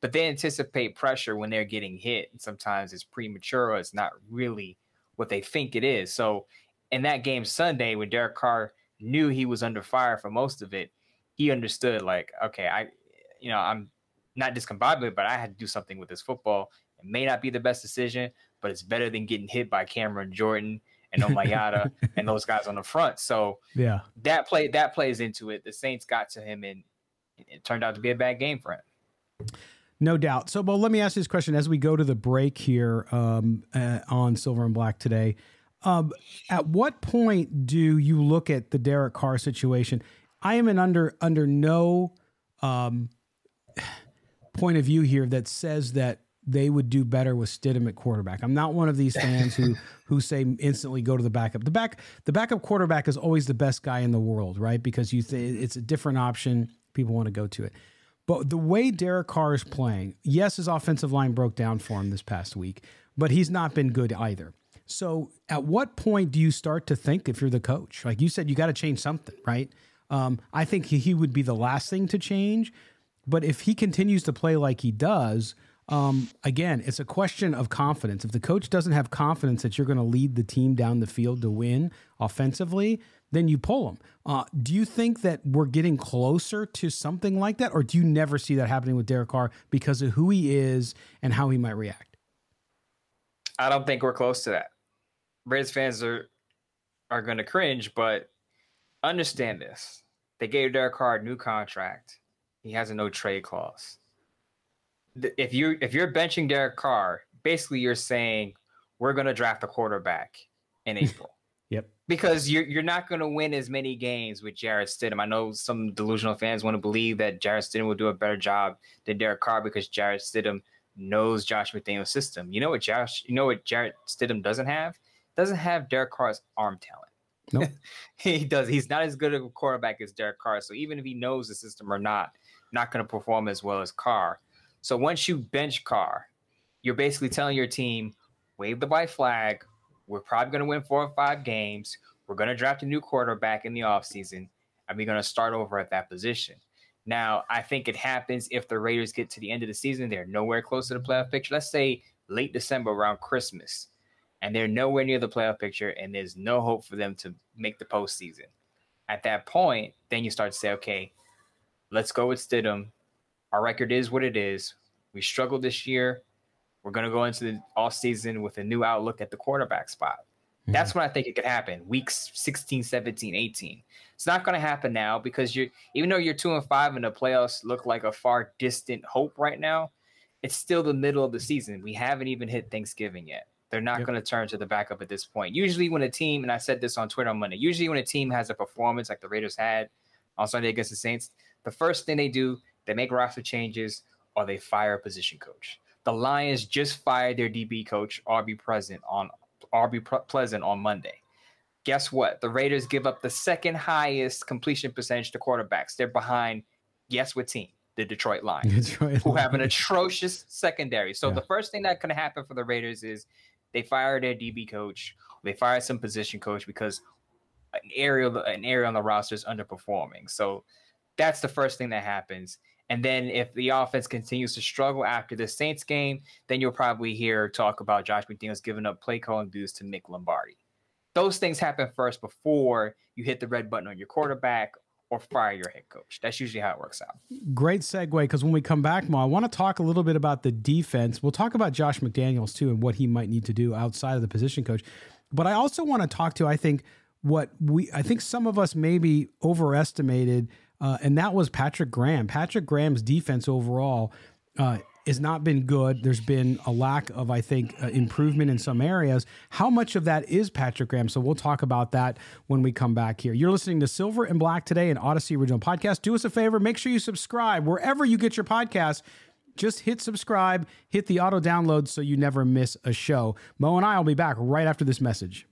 but they anticipate pressure when they're getting hit. And sometimes it's premature or it's not really what they think it is. So in that game Sunday, when Derek Carr knew he was under fire for most of it, he understood like, okay, I, you know, I'm not discombobulated, but I had to do something with this football. It may not be the best decision, but it's better than getting hit by Cameron Jordan and Onyemata and those guys on the front. So yeah, that play that plays into it. The Saints got to him and it turned out to be a bad game for him. No doubt. So, well, let me ask you this question as we go to the break here um, uh, on Silver and Black today. Um, at what point do you look at the Derek Carr situation? I am in under under no um, point of view here that says that they would do better with Stidham at quarterback. I'm not one of these fans who who say instantly go to the backup. The back the backup quarterback is always the best guy in the world, right? Because you th- it's a different option. People want to go to it. But the way Derek Carr is playing, yes, his offensive line broke down for him this past week, but he's not been good either. So, at what point do you start to think if you're the coach? Like you said, you got to change something, right? Um, I think he would be the last thing to change. But if he continues to play like he does, um, again, it's a question of confidence. If the coach doesn't have confidence that you're going to lead the team down the field to win offensively, then you pull them. Uh, do you think that we're getting closer to something like that, or do you never see that happening with Derek Carr because of who he is and how he might react? I don't think we're close to that. Raiders fans are are going to cringe, but understand this: they gave Derek Carr a new contract. He has a no trade clause if you if you're benching Derek Carr, basically you're saying we're going to draft a quarterback in April. Yep. Because you're you're not going to win as many games with Jarrett Stidham. I know some delusional fans want to believe that Jarrett Stidham will do a better job than Derek Carr because Jarrett Stidham knows Josh McDaniel's system. You know what Josh? You know what Jarrett Stidham doesn't have? Doesn't have Derek Carr's arm talent. Nope. he does. He's not as good a quarterback as Derek Carr. So even if he knows the system or not, not going to perform as well as Carr. So once you bench Carr, you're basically telling your team, wave the white flag. We're probably going to win four or five games. We're going to draft a new quarterback in the offseason, and we're going to start over at that position. Now, I think it happens if the Raiders get to the end of the season. They're nowhere close to the playoff picture. Let's say late December around Christmas, and they're nowhere near the playoff picture, and there's no hope for them to make the postseason. At that point, then you start to say, okay, let's go with Stidham. Our record is what it is. We struggled this year. We're going to go into the off season with a new outlook at the quarterback spot. Mm-hmm. That's when I think it could happen. Weeks 16, 17, 18. It's not going to happen now because you're even though you're two and five and the playoffs look like a far distant hope right now, it's still the middle of the season. We haven't even hit Thanksgiving yet. They're not yep. going to turn to the backup at this point. Usually, when a team, and I said this on Twitter on Monday, usually when a team has a performance like the Raiders had on Sunday against the Saints, the first thing they do they make roster changes or they fire a position coach. The Lions just fired their DB coach, Aubrey Present on Aubrey Pleasant on Monday. Guess what? The Raiders give up the second highest completion percentage to quarterbacks. They're behind, guess what team? The Detroit Lions, Detroit who have an atrocious secondary. So yeah. the first thing that can happen for the Raiders is they fire their DB coach, they fire some position coach because an area an area on the roster is underperforming. So that's the first thing that happens. And then if the offense continues to struggle after the Saints game, then you'll probably hear talk about Josh McDaniels giving up play calling duties to Mick Lombardi. Those things happen first before you hit the red button on your quarterback or fire your head coach. That's usually how it works out. Great segue because when we come back, Ma, I want to talk a little bit about the defense. We'll talk about Josh McDaniels too and what he might need to do outside of the position coach. But I also want to talk to, I think, what we, I think some of us maybe overestimated uh, and that was Patrick Graham. Patrick Graham's defense overall uh, has not been good. There's been a lack of, I think, uh, improvement in some areas. How much of that is Patrick Graham? So we'll talk about that when we come back here. You're listening to Silver and Black today, an Odyssey original podcast. Do us a favor, make sure you subscribe wherever you get your podcast. Just hit subscribe, hit the auto download so you never miss a show. Mo and I will be back right after this message.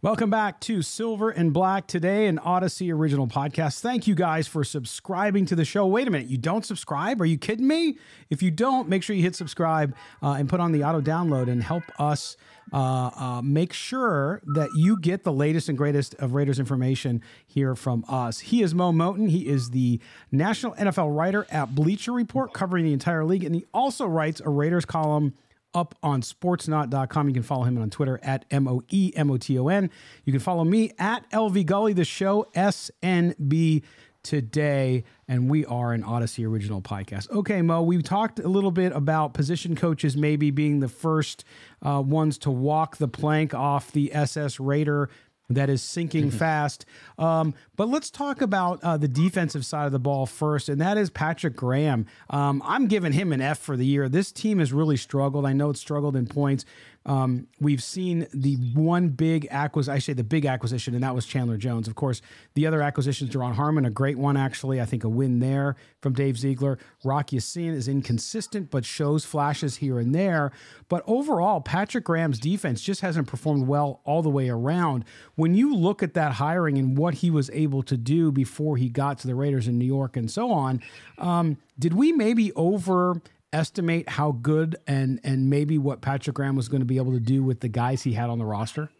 Welcome back to Silver and Black today, an Odyssey original podcast. Thank you guys for subscribing to the show. Wait a minute, you don't subscribe? Are you kidding me? If you don't, make sure you hit subscribe uh, and put on the auto download and help us uh, uh, make sure that you get the latest and greatest of Raiders information here from us. He is Mo Moton. He is the national NFL writer at Bleacher Report, covering the entire league, and he also writes a Raiders column up on sportsnaut.com. You can follow him on Twitter at M O E M O T O N. You can follow me at LV Gully, the show SNB today, and we are an Odyssey original podcast. Okay, Mo, we talked a little bit about position coaches maybe being the first uh, ones to walk the plank off the SS Raider that is sinking mm-hmm. fast. Um, but let's talk about uh, the defensive side of the ball first, and that is Patrick Graham. Um, I'm giving him an F for the year. This team has really struggled. I know it's struggled in points, um, we've seen the one big acquisition, I say the big acquisition, and that was Chandler Jones. Of course, the other acquisitions, Duron Harmon, a great one, actually. I think a win there from Dave Ziegler. Rock Ya-Sin is inconsistent, but shows flashes here and there. But overall, Patrick Graham's defense just hasn't performed well all the way around. When you look at that hiring and what he was able to do before he got to the Raiders in New York and so on, um, did we maybe over estimate how good and and maybe what Patrick Graham was going to be able to do with the guys he had on the roster?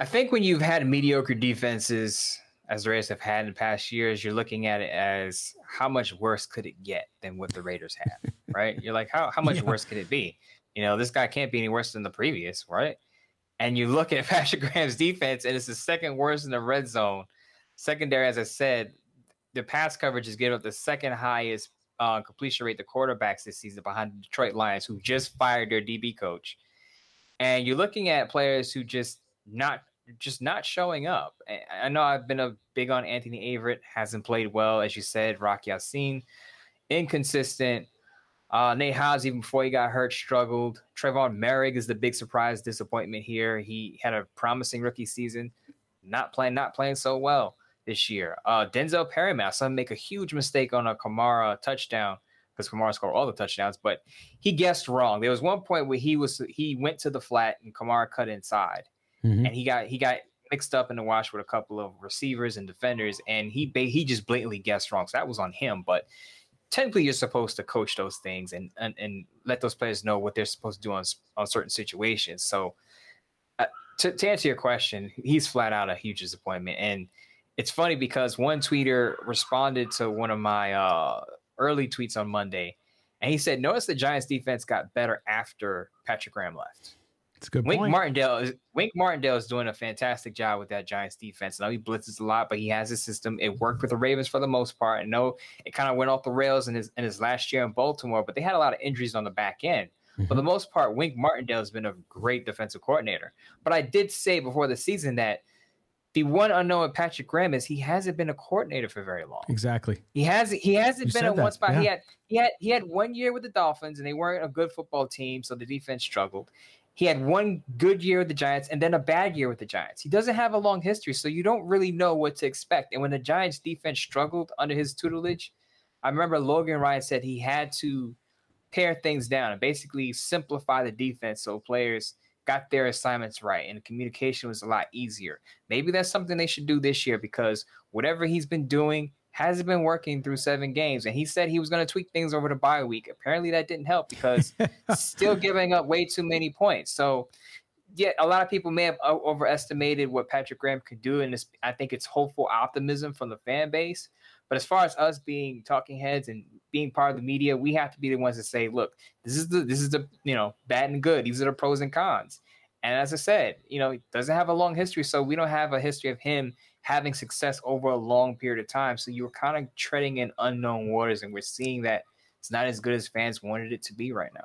I think when you've had mediocre defenses, as the Raiders have had in past years, you're looking at it as how much worse could it get than what the Raiders have, right? You're like, how how much yeah. worse could it be? You know, this guy can't be any worse than the previous, right? And you look at Patrick Graham's defense, and it's the second worst in the red zone. Secondary, as I said, the pass coverage is giving up the second highest uh, completion rate the quarterbacks this season behind the Detroit Lions, who just fired their DB coach. And you're looking at players who just not just not showing up. I know I've been a big on Anthony Averett, hasn't played well, as you said. Rock Ya-Sin, inconsistent. Uh, Nate Hobbs, even before he got hurt, struggled. Tre'von Moehrig is the big surprise disappointment here. He had a promising rookie season, not playing, not playing so well this year. Uh, Denzel Perryman, I saw him make a huge mistake on a Kamara touchdown because Kamara scored all the touchdowns, but he guessed wrong. There was one point where he was he went to the flat and Kamara cut inside, mm-hmm. and he got he got mixed up in the wash with a couple of receivers and defenders, and he he just blatantly guessed wrong. So that was on him, but. Technically, you're supposed to coach those things and, and and let those players know what they're supposed to do on on certain situations. So, uh, to, to answer your question, he's flat out a huge disappointment. And it's funny because one tweeter responded to one of my uh, early tweets on Monday, and he said, "Notice the Giants' defense got better after Patrick Graham left." It's a good Wink point. Martindale is Wink Martindale is doing a fantastic job with that Giants defense. Now he blitzes a lot, but he has a system. It worked with the Ravens for the most part. And no, it kind of went off the rails in his in his last year in Baltimore, but they had a lot of injuries on the back end. Mm-hmm. For the most part, Wink Martindale has been a great defensive coordinator. But I did say before the season that the one unknown with Patrick Graham is he hasn't been a coordinator for very long. Exactly. He hasn't. He hasn't you been at one spot. Yeah. He had. He had. He had one year with the Dolphins, and they weren't a good football team, so the defense struggled. he had one good year with the Giants and then a bad year with the Giants. He doesn't have a long history, so you don't really know what to expect. And when the Giants defense struggled under his tutelage, I remember Logan Ryan said he had to pare things down and basically simplify the defense so players got their assignments right and communication was a lot easier. Maybe that's something they should do this year because whatever he's been doing hasn't been working through seven games. And he said he was going to tweak things over the bye week. Apparently, that didn't help because still giving up way too many points. So, yeah, a lot of people may have overestimated what Patrick Graham could do. And I think it's hopeful optimism from the fan base. But as far as us being talking heads and being part of the media, we have to be the ones to say, look, this is the this is the you know bad and good. These are the pros and cons. And as I said, you know, doesn't have a long history, so we don't have a history of him having success over a long period of time. So you're kind of treading in unknown waters, and we're seeing that it's not as good as fans wanted it to be right now.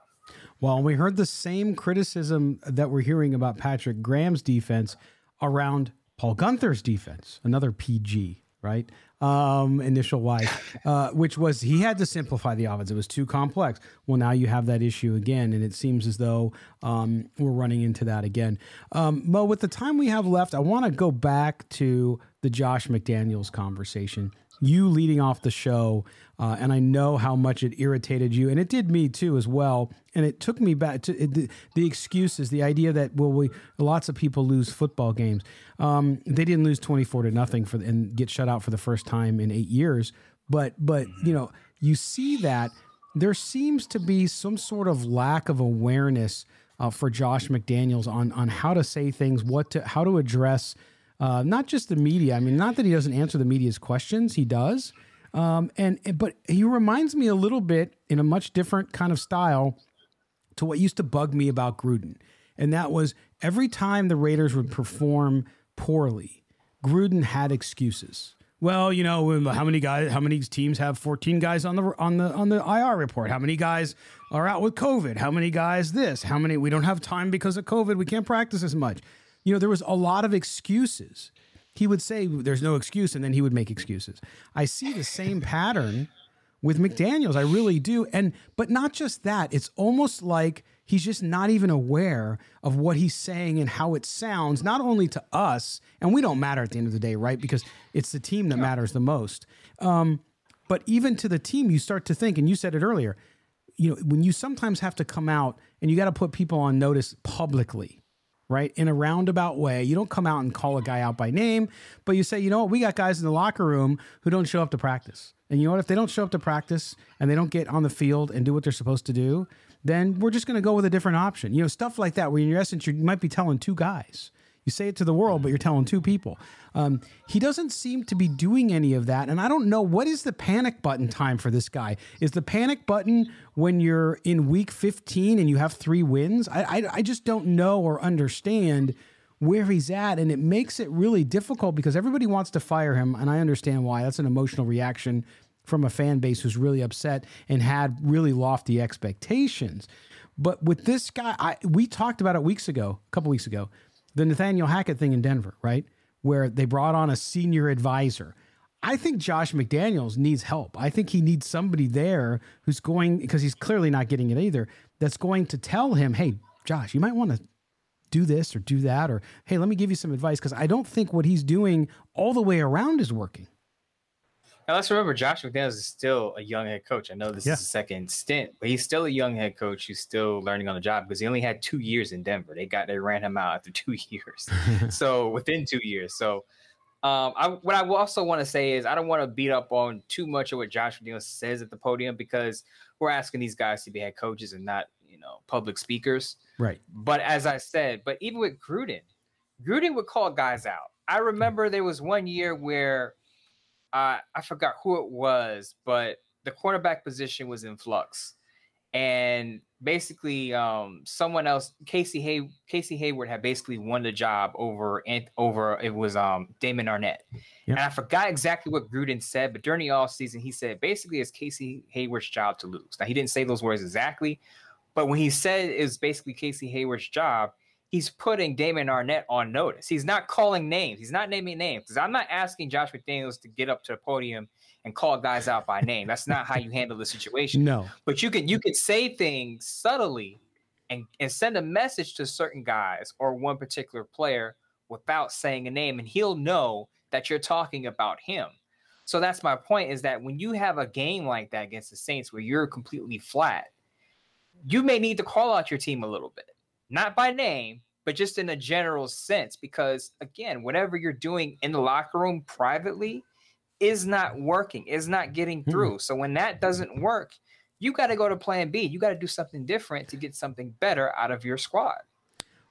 Well, we heard the same criticism that we're hearing about Patrick Graham's defense around Paul Guenther's defense, another PG, right? Um, initial wise, uh, which was he had to simplify the offense. It was too complex. Well, now you have that issue again, and it seems as though um, we're running into that again. Um, Mo, with the time we have left, I want to go back to the Josh McDaniels conversation. You leading off the show, uh, and I know how much it irritated you, and it did me too as well. And it took me back to it, the, the, excuses, the idea that well, we lots of people lose football games. Um, they didn't lose twenty four to nothing for and get shut out for the first time in eight years. But but you know you see that there seems to be some sort of lack of awareness uh, for Josh McDaniels on on how to say things, what to how to address uh, not just the media. I mean, not that he doesn't answer the media's questions, he does. Um, and but he reminds me a little bit in a much different kind of style to what used to bug me about Gruden, and that was every time the Raiders would perform poorly, Gruden had excuses. Well, you know, um, how many guys, how many teams have 14 guys on the on the on the IR report? How many guys are out with COVID? How many guys this? How many we don't have time because of COVID, we can't practice as much you know, there was a lot of excuses. He would say there's no excuse, and then he would make excuses. I see the same pattern with McDaniels. I really do. And but not just that, it's almost like he's just not even aware of what he's saying and how it sounds, not only to us, and we don't matter at the end of the day, right? Because it's the team that matters the most. Um, but even to the team, you start to think, and you said it earlier, you know, when you sometimes have to come out and you got to put people on notice publicly right? In a roundabout way. You don't come out and call a guy out by name, but you say, you know what, we got guys in the locker room who don't show up to practice. And you know what, if they don't show up to practice and they don't get on the field and do what they're supposed to do, then we're just going to go with a different option. You know, stuff like that, where in your essence, you might be telling two guys. You say it to the world, but you're telling two people. Um, he doesn't seem to be doing any of that. And I don't know what is the panic button time for this guy? Is the panic button when you're in week 15 and you have three wins? I, I, I just don't know or understand where he's at. And it makes it really difficult because everybody wants to fire him. And I understand why. That's an emotional reaction from a fan base who's really upset and had really lofty expectations. But with this guy, I, we talked about it weeks ago, a couple weeks ago the Nathaniel Hackett thing in Denver, right? Where they brought on a senior advisor. I think Josh McDaniels needs help. I think he needs somebody there who's going, because he's clearly not getting it either, that's going to tell him, hey, Josh, you might want to do this or do that, or hey, let me give you some advice, because I don't think what he's doing all the way around is working. Now let's remember Josh McDaniels is still a young head coach. I know this yeah. is a second stint, but he's still a young head coach who's still learning on the job because he only had two years in Denver. They got they ran him out after two years. so within two years. So um, I, what I also want to say is I don't want to beat up on too much of what Josh McDaniels says at the podium because we're asking these guys to be head coaches and not you know public speakers. Right. But as I said, but even with Gruden, Gruden would call guys out. I remember there was one year where uh, I forgot who it was, but the cornerback position was in flux, and basically, um, someone else, Casey Hay, Casey Hayward, had basically won the job over over it was um Damon Arnette, yep. and I forgot exactly what Gruden said, but during the off season, he said basically it's Casey Hayward's job to lose. Now he didn't say those words exactly, but when he said it was basically Casey Hayward's job, he's putting Damon Arnette on notice. He's not calling names. He's not naming names. Because I'm not asking Josh McDaniels to get up to the podium and call guys out by name. That's not how you handle the situation. No. But you can you can say things subtly and, and send a message to certain guys or one particular player without saying a name, and he'll know that you're talking about him. So that's my point is that when you have a game like that against the Saints where you're completely flat, you may need to call out your team a little bit, not by name, but just in a general sense. Because again, whatever you're doing in the locker room privately is not working, is not getting through. Mm-hmm. So when that doesn't work, you got to go to plan B. You got to do something different to get something better out of your squad.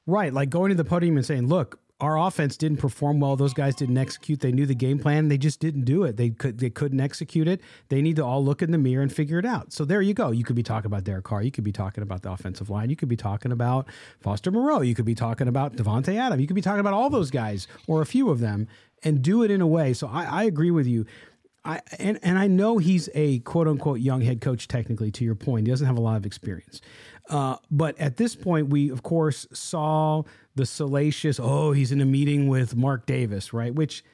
Right. Like going to the podium and saying, look, our offense didn't perform well. Those guys didn't execute. They knew the game plan. They just didn't do it. They could they couldn't execute it. They need to all look in the mirror and figure it out. So there you go. You could be talking about Derek Carr. You could be talking about the offensive line. You could be talking about Foster Moreau. You could be talking about Davante Adam. You could be talking about all those guys or a few of them and do it in a way. So I, I agree with you. I and, and I know he's a quote unquote young head coach technically to your point. He doesn't have a lot of experience. Uh, but at this point, we of course saw the salacious, oh, he's in a meeting with Mark Davis, right? Which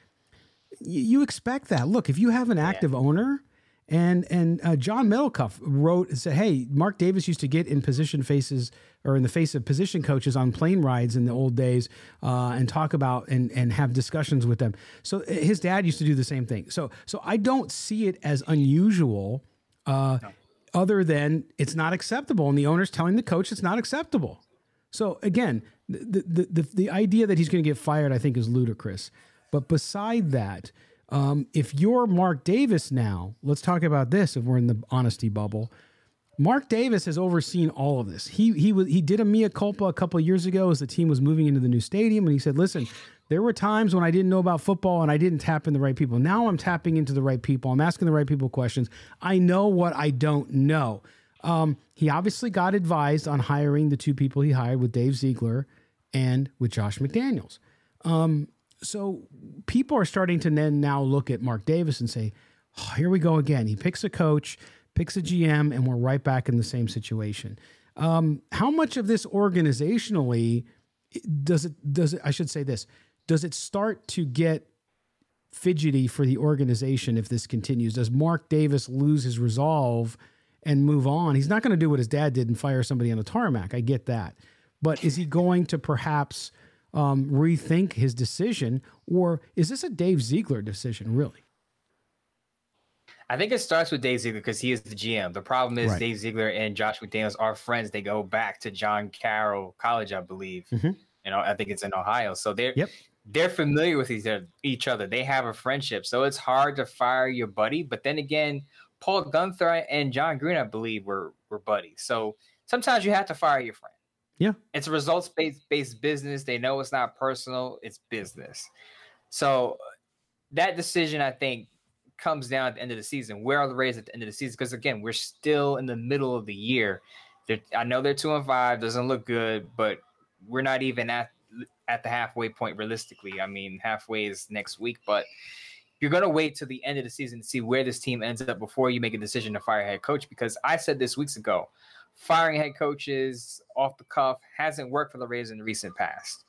y- you expect that. Look, if you have an active yeah. owner, and and uh, John Middlekauff wrote and said, "Hey, Mark Davis used to get in position faces or in the face of position coaches on plane rides in the old days uh, and talk about and and have discussions with them. So uh, his dad used to do the same thing. So so I don't see it as unusual, uh, no. other than it's not acceptable, and the owner's telling the coach it's not acceptable. So again, the the the, the idea that he's going to get fired, I think, is ludicrous. But beside that. Um, if you're Mark Davis now, let's talk about this. If we're in the honesty bubble, Mark Davis has overseen all of this. He he was he did a mea culpa a couple years ago as the team was moving into the new stadium, and he said, "Listen, there were times when I didn't know about football and I didn't tap in the right people. Now I'm tapping into the right people. I'm asking the right people questions. I know what I don't know." Um, he obviously got advised on hiring the two people he hired with Dave Ziegler and with Josh McDaniels. Um, so people are starting to then now look at Mark Davis and say, oh, here we go again. He picks a coach, picks a GM, and we're right back in the same situation. Um, how much of this organizationally does it does it I should say this does it start to get fidgety for the organization if this continues? Does Mark Davis lose his resolve and move on? He's not going to do what his dad did and fire somebody on the tarmac. I get that. But is he going to perhaps um, rethink his decision, or is this a Dave Ziegler decision, really? I think it starts with Dave Ziegler because he is the GM. The problem is right. Dave Ziegler and Josh McDaniels are friends. They go back to John Carroll College, I believe. Mm-hmm. You know, I think it's in Ohio. So they're yep. they're familiar with each other. They have a friendship. So it's hard to fire your buddy. But then again, Paul Guenther and Jon Gruden, I believe, were were buddies. So sometimes you have to fire your friend. Yeah. It's a results based based business. They know it's not personal, it's business. So that decision, I think, comes down at the end of the season. Where are the Rays at the end of the season? Because again, we're still in the middle of the year. They're, I know they're two and five, doesn't look good, but we're not even at at the halfway point realistically. I mean, halfway is next week, but you're going to wait till the end of the season to see where this team ends up before you make a decision to fire head coach. Because I said this weeks ago, firing head coaches off the cuff hasn't worked for the Rays in the recent past.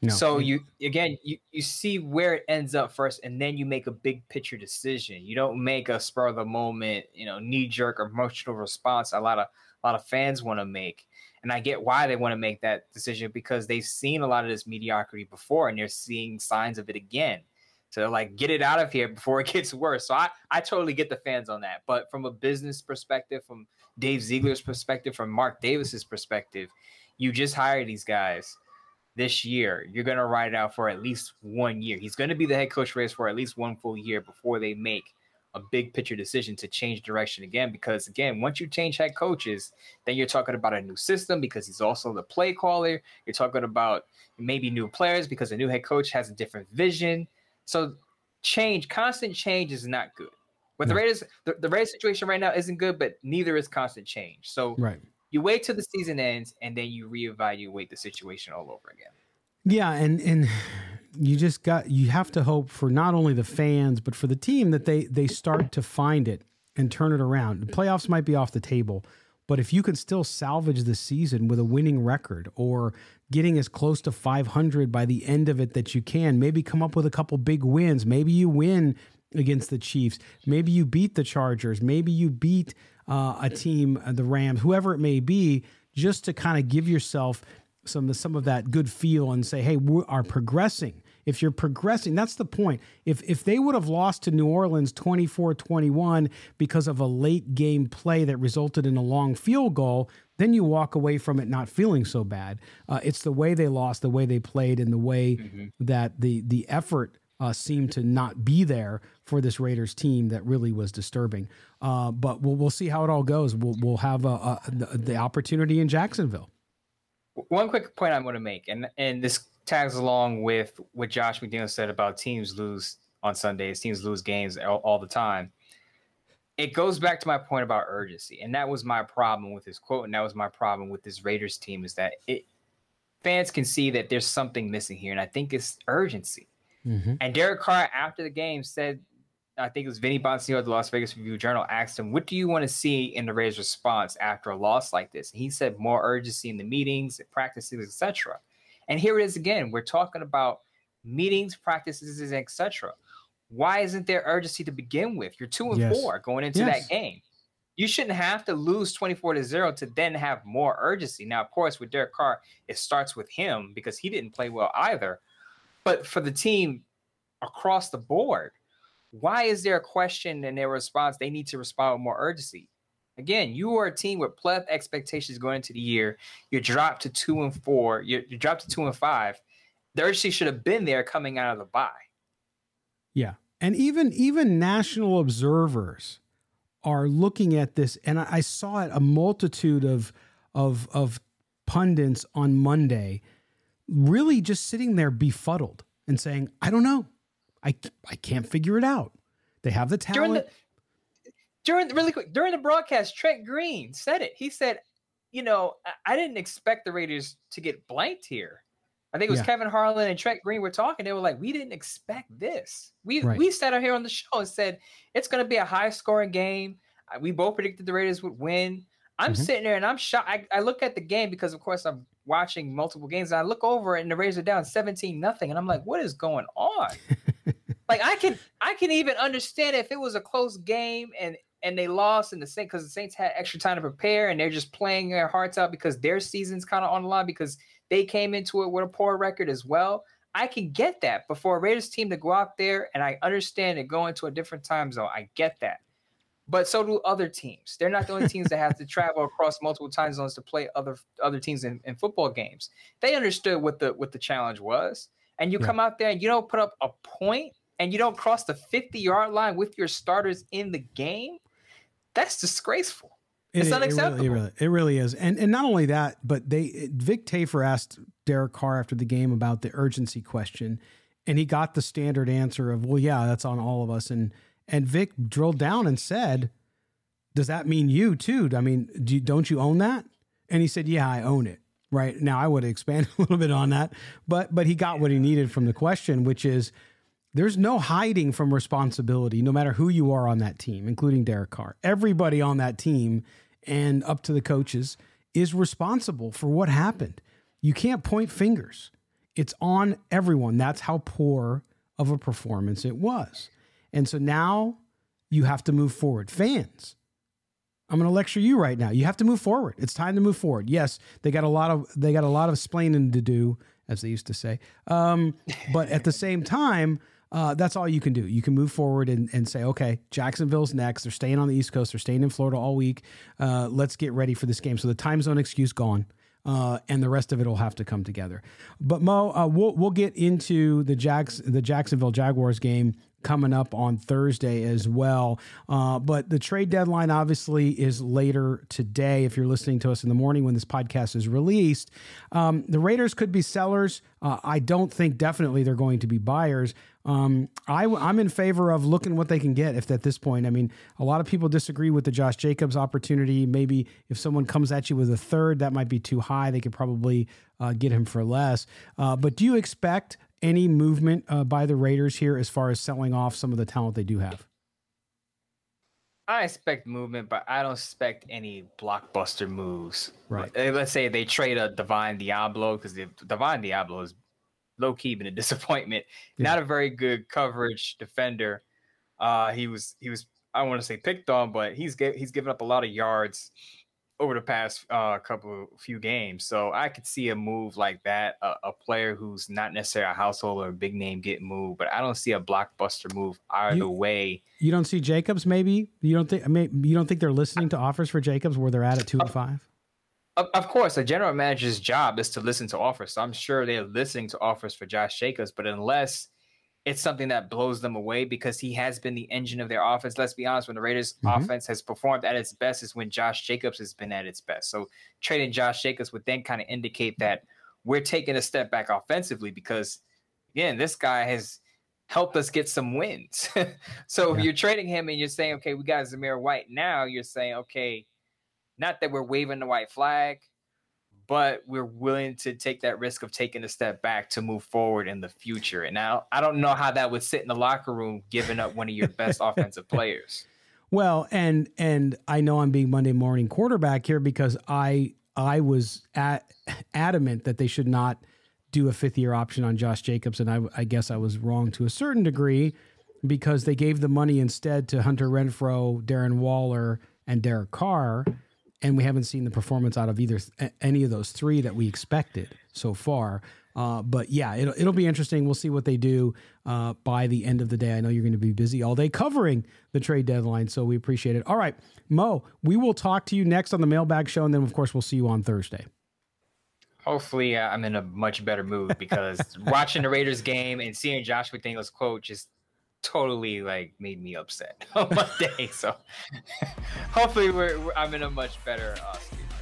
No. So you again you, you see where it ends up first and then you make a big picture decision. You don't make a spur of the moment, you know, knee jerk emotional response a lot of a lot of fans want to make. And I get why they want to make that decision because they've seen a lot of this mediocrity before and they're seeing signs of it again. So like get it out of here before it gets worse. So I, I totally get the fans on that. But from a business perspective, from Dave Ziegler's perspective, from Mark Davis's perspective, you just hire these guys this year. You're going to ride it out for at least one year. He's going to be the head coach race for at least one full year before they make a big picture decision to change direction again. Because again, once you change head coaches, then you're talking about a new system because he's also the play caller. You're talking about maybe new players because a new head coach has a different vision. So change, constant change is not good. But the Raiders, the, the Raiders situation right now isn't good, but neither is constant change. So right. you wait till the season ends and then you reevaluate the situation all over again. Yeah, and and you just got you have to hope for not only the fans but for the team that they they start to find it and turn it around. The playoffs might be off the table, but if you can still salvage the season with a winning record or getting as close to 500 by the end of it that you can, maybe come up with a couple big wins, maybe you win against the Chiefs. Maybe you beat the Chargers. Maybe you beat uh, a team, uh, the Rams, whoever it may be. just to kind of give yourself some some of that good feel and say, hey, we are progressing. If you're progressing, that's the point. If if they would have lost to New Orleans 24-21 because of a late game play that resulted in a long field goal, then you walk away from it not feeling so bad. Uh, it's the way they lost, the way they played, and the way mm-hmm. that the the effort uh, seemed to not be there for this Raiders team that really was disturbing. Uh, but we'll we'll see how it all goes. We'll we'll have a, a, the, the opportunity in Jacksonville. One quick point I'm going to make, and and this tags along with what Josh McDaniel said about teams lose on Sundays, teams lose games all, all the time. It goes back to my point about urgency, and that was my problem with his quote, and that was my problem with this Raiders team is that it fans can see that there's something missing here, and I think it's urgency. Mm-hmm. And Derek Carr after the game said, I think it was Vinny Bonsignore of the Las Vegas Review Journal asked him, "What do you want to see in the Raiders' response after a loss like this?" And he said, "More urgency in the meetings, practices, etc." And here it is again. We're talking about meetings, practices, etc. Why isn't there urgency to begin with? You're two and yes. four going into yes. that game. You shouldn't have to lose 24 to 0 to then have more urgency. Now, of course, with Derek Carr, it starts with him because he didn't play well either. But for the team across the board, why is there a question in their response? They need to respond with more urgency. Again, you are a team with pleth expectations going into the year. You're dropped to two and four. You're dropped to two and five. The urgency should have been there coming out of the bye. Yeah, and even even national observers are looking at this, and I, I saw it a multitude of of of pundits on Monday, really just sitting there befuddled and saying, "I don't know, I I can't figure it out." They have the talent during really quick during the broadcast, Trent Green said it. He said, "You know, I, I didn't expect the Raiders to get blanked here. I think it was yeah. Kevin Harlan and Trent Green were talking. They were like, "We didn't expect this. We right. we sat out here on the show and said it's going to be a high scoring game. We both predicted the Raiders would win. I'm mm-hmm. sitting there and I'm shocked. I, I, look at the game because, of course, I'm watching multiple games. And I look over and the Raiders are down 17 nothing, and I'm like, what is going on? like I can I can even understand if it was a close game and and they lost in the Saints because the Saints had extra time to prepare and they're just playing their hearts out because their season's kind of on the line because they came into it with a poor record as well. I can get that. But for a Raiders team to go out there and I understand it going to a different time zone, I get that. But so do other teams. They're not the only teams that have to travel across multiple time zones to play other other teams in, in football games. They understood what the what the challenge was. And you yeah. come out there and you don't put up a point and you don't cross the 50 yard line with your starters in the game that's disgraceful. It's it, unacceptable. It really, it really, it is. And and not only that, but they Vic Tafur asked Derek Carr after the game about the urgency question, and he got the standard answer of, "Well, yeah, that's on all of us." And and Vic drilled down and said, "Does that mean you too? I mean, do you, don't you own that?" And he said, "Yeah, I own it." Right now, I would expand a little bit on that, but but he got what he needed from the question, which is there's no hiding from responsibility, no matter who you are on that team, including Derek Carr. Everybody on that team and up to the coaches is responsible for what happened. You can't point fingers. It's on everyone. That's how poor of a performance it was. And so now you have to move forward. Fans, I'm going to lecture you right now. You have to move forward. It's time to move forward. Yes, they got a lot of they got a lot of splaining to do, as they used to say. Um, but at the same time, uh, that's all you can do. You can move forward and, and say, okay, Jacksonville's next. They're staying on the East Coast. They're staying in Florida all week. Uh, let's get ready for this game. So the time zone excuse gone. Uh, and the rest of it will have to come together. But Mo, uh, we'll we'll get into the Jacks the Jacksonville Jaguars game coming up on Thursday as well. Uh, but the trade deadline obviously is later today. If you're listening to us in the morning when this podcast is released, um, the Raiders could be sellers. Uh, I don't think definitely they're going to be buyers. Um, I, am in favor of looking what they can get. If at this point, I mean, a lot of people disagree with the Josh Jacobs opportunity. Maybe if someone comes at you with a third, that might be too high. They could probably uh, get him for less. Uh, but do you expect any movement uh, by the Raiders here as far as selling off some of the talent they do have? I expect movement, but I don't expect any blockbuster moves. Right. Let's say they trade a Divine Deablo because Divine Deablo is low key been a disappointment. Yeah. Not a very good coverage defender. Uh, he was he was I don't want to say picked on, but he's he's given up a lot of yards over the past uh, couple of few games. So I could see a move like that, a, a, player who's not necessarily a household or a big name get moved, but I don't see a blockbuster move either you, way. You don't see Jacobs, maybe you don't think maybe you don't think they're listening to offers for Jacobs where they're at at two and five. Of, of course, a general manager's job is to listen to offers. So I'm sure they're listening to offers for Josh Jacobs, but unless it's something that blows them away because he has been the engine of their offense. Let's be honest, when the Raiders mm-hmm. offense has performed at its best is when Josh Jacobs has been at its best. So trading Josh Jacobs would then kind of indicate that we're taking a step back offensively because again, this guy has helped us get some wins. so yeah. if you're trading him and you're saying, okay, we got Zamir White now, you're saying, okay, not that we're waving the white flag, but we're willing to take that risk of taking a step back to move forward in the future. And now I don't know how that would sit in the locker room, giving up one of your best offensive players. Well, and and I know I'm being Monday morning quarterback here because I I was at, adamant that they should not do a fifth year option on Josh Jacobs, and I, I guess I was wrong to a certain degree because they gave the money instead to Hunter Renfrow, Darren Waller, and Derek Carr and we haven't seen the performance out of either any of those three that we expected so far. Uh, but yeah, it'll, it'll be interesting. We'll see what they do uh, by the end of the day. I know you're going to be busy all day covering the trade deadline, so we appreciate it. All right, Mo, we will talk to you next on the Mailbag Show, and then of course we'll see you on Thursday. Hopefully, uh, I'm in a much better mood because watching the Raiders game and seeing Josh McDaniels quote just totally like made me upset on my day. So hopefully we're, we're, I'm in a much better uh,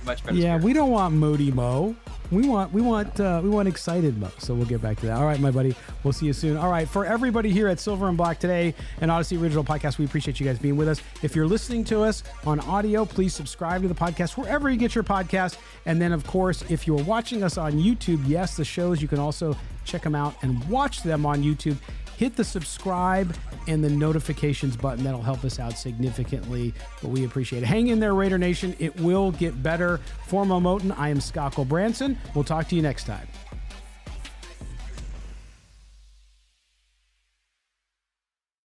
much better. Yeah, spirit. we don't want moody Mo. We want we want uh, we want excited Mo. So we'll get back to that. All right, my buddy. We'll see you soon. All right, for everybody here at Silver and Black today and Audacy Original Podcast, we appreciate you guys being with us. If you're listening to us on audio, please subscribe to the podcast wherever you get your podcast. And then, of course, if you're watching us on YouTube, yes, the shows you can also check them out and watch them on YouTube hit the subscribe and the notifications button. That'll help us out significantly, but we appreciate it. Hang in there, Raider Nation. It will get better. For Mo Moton, I am Scott Branson. We'll talk to you next time.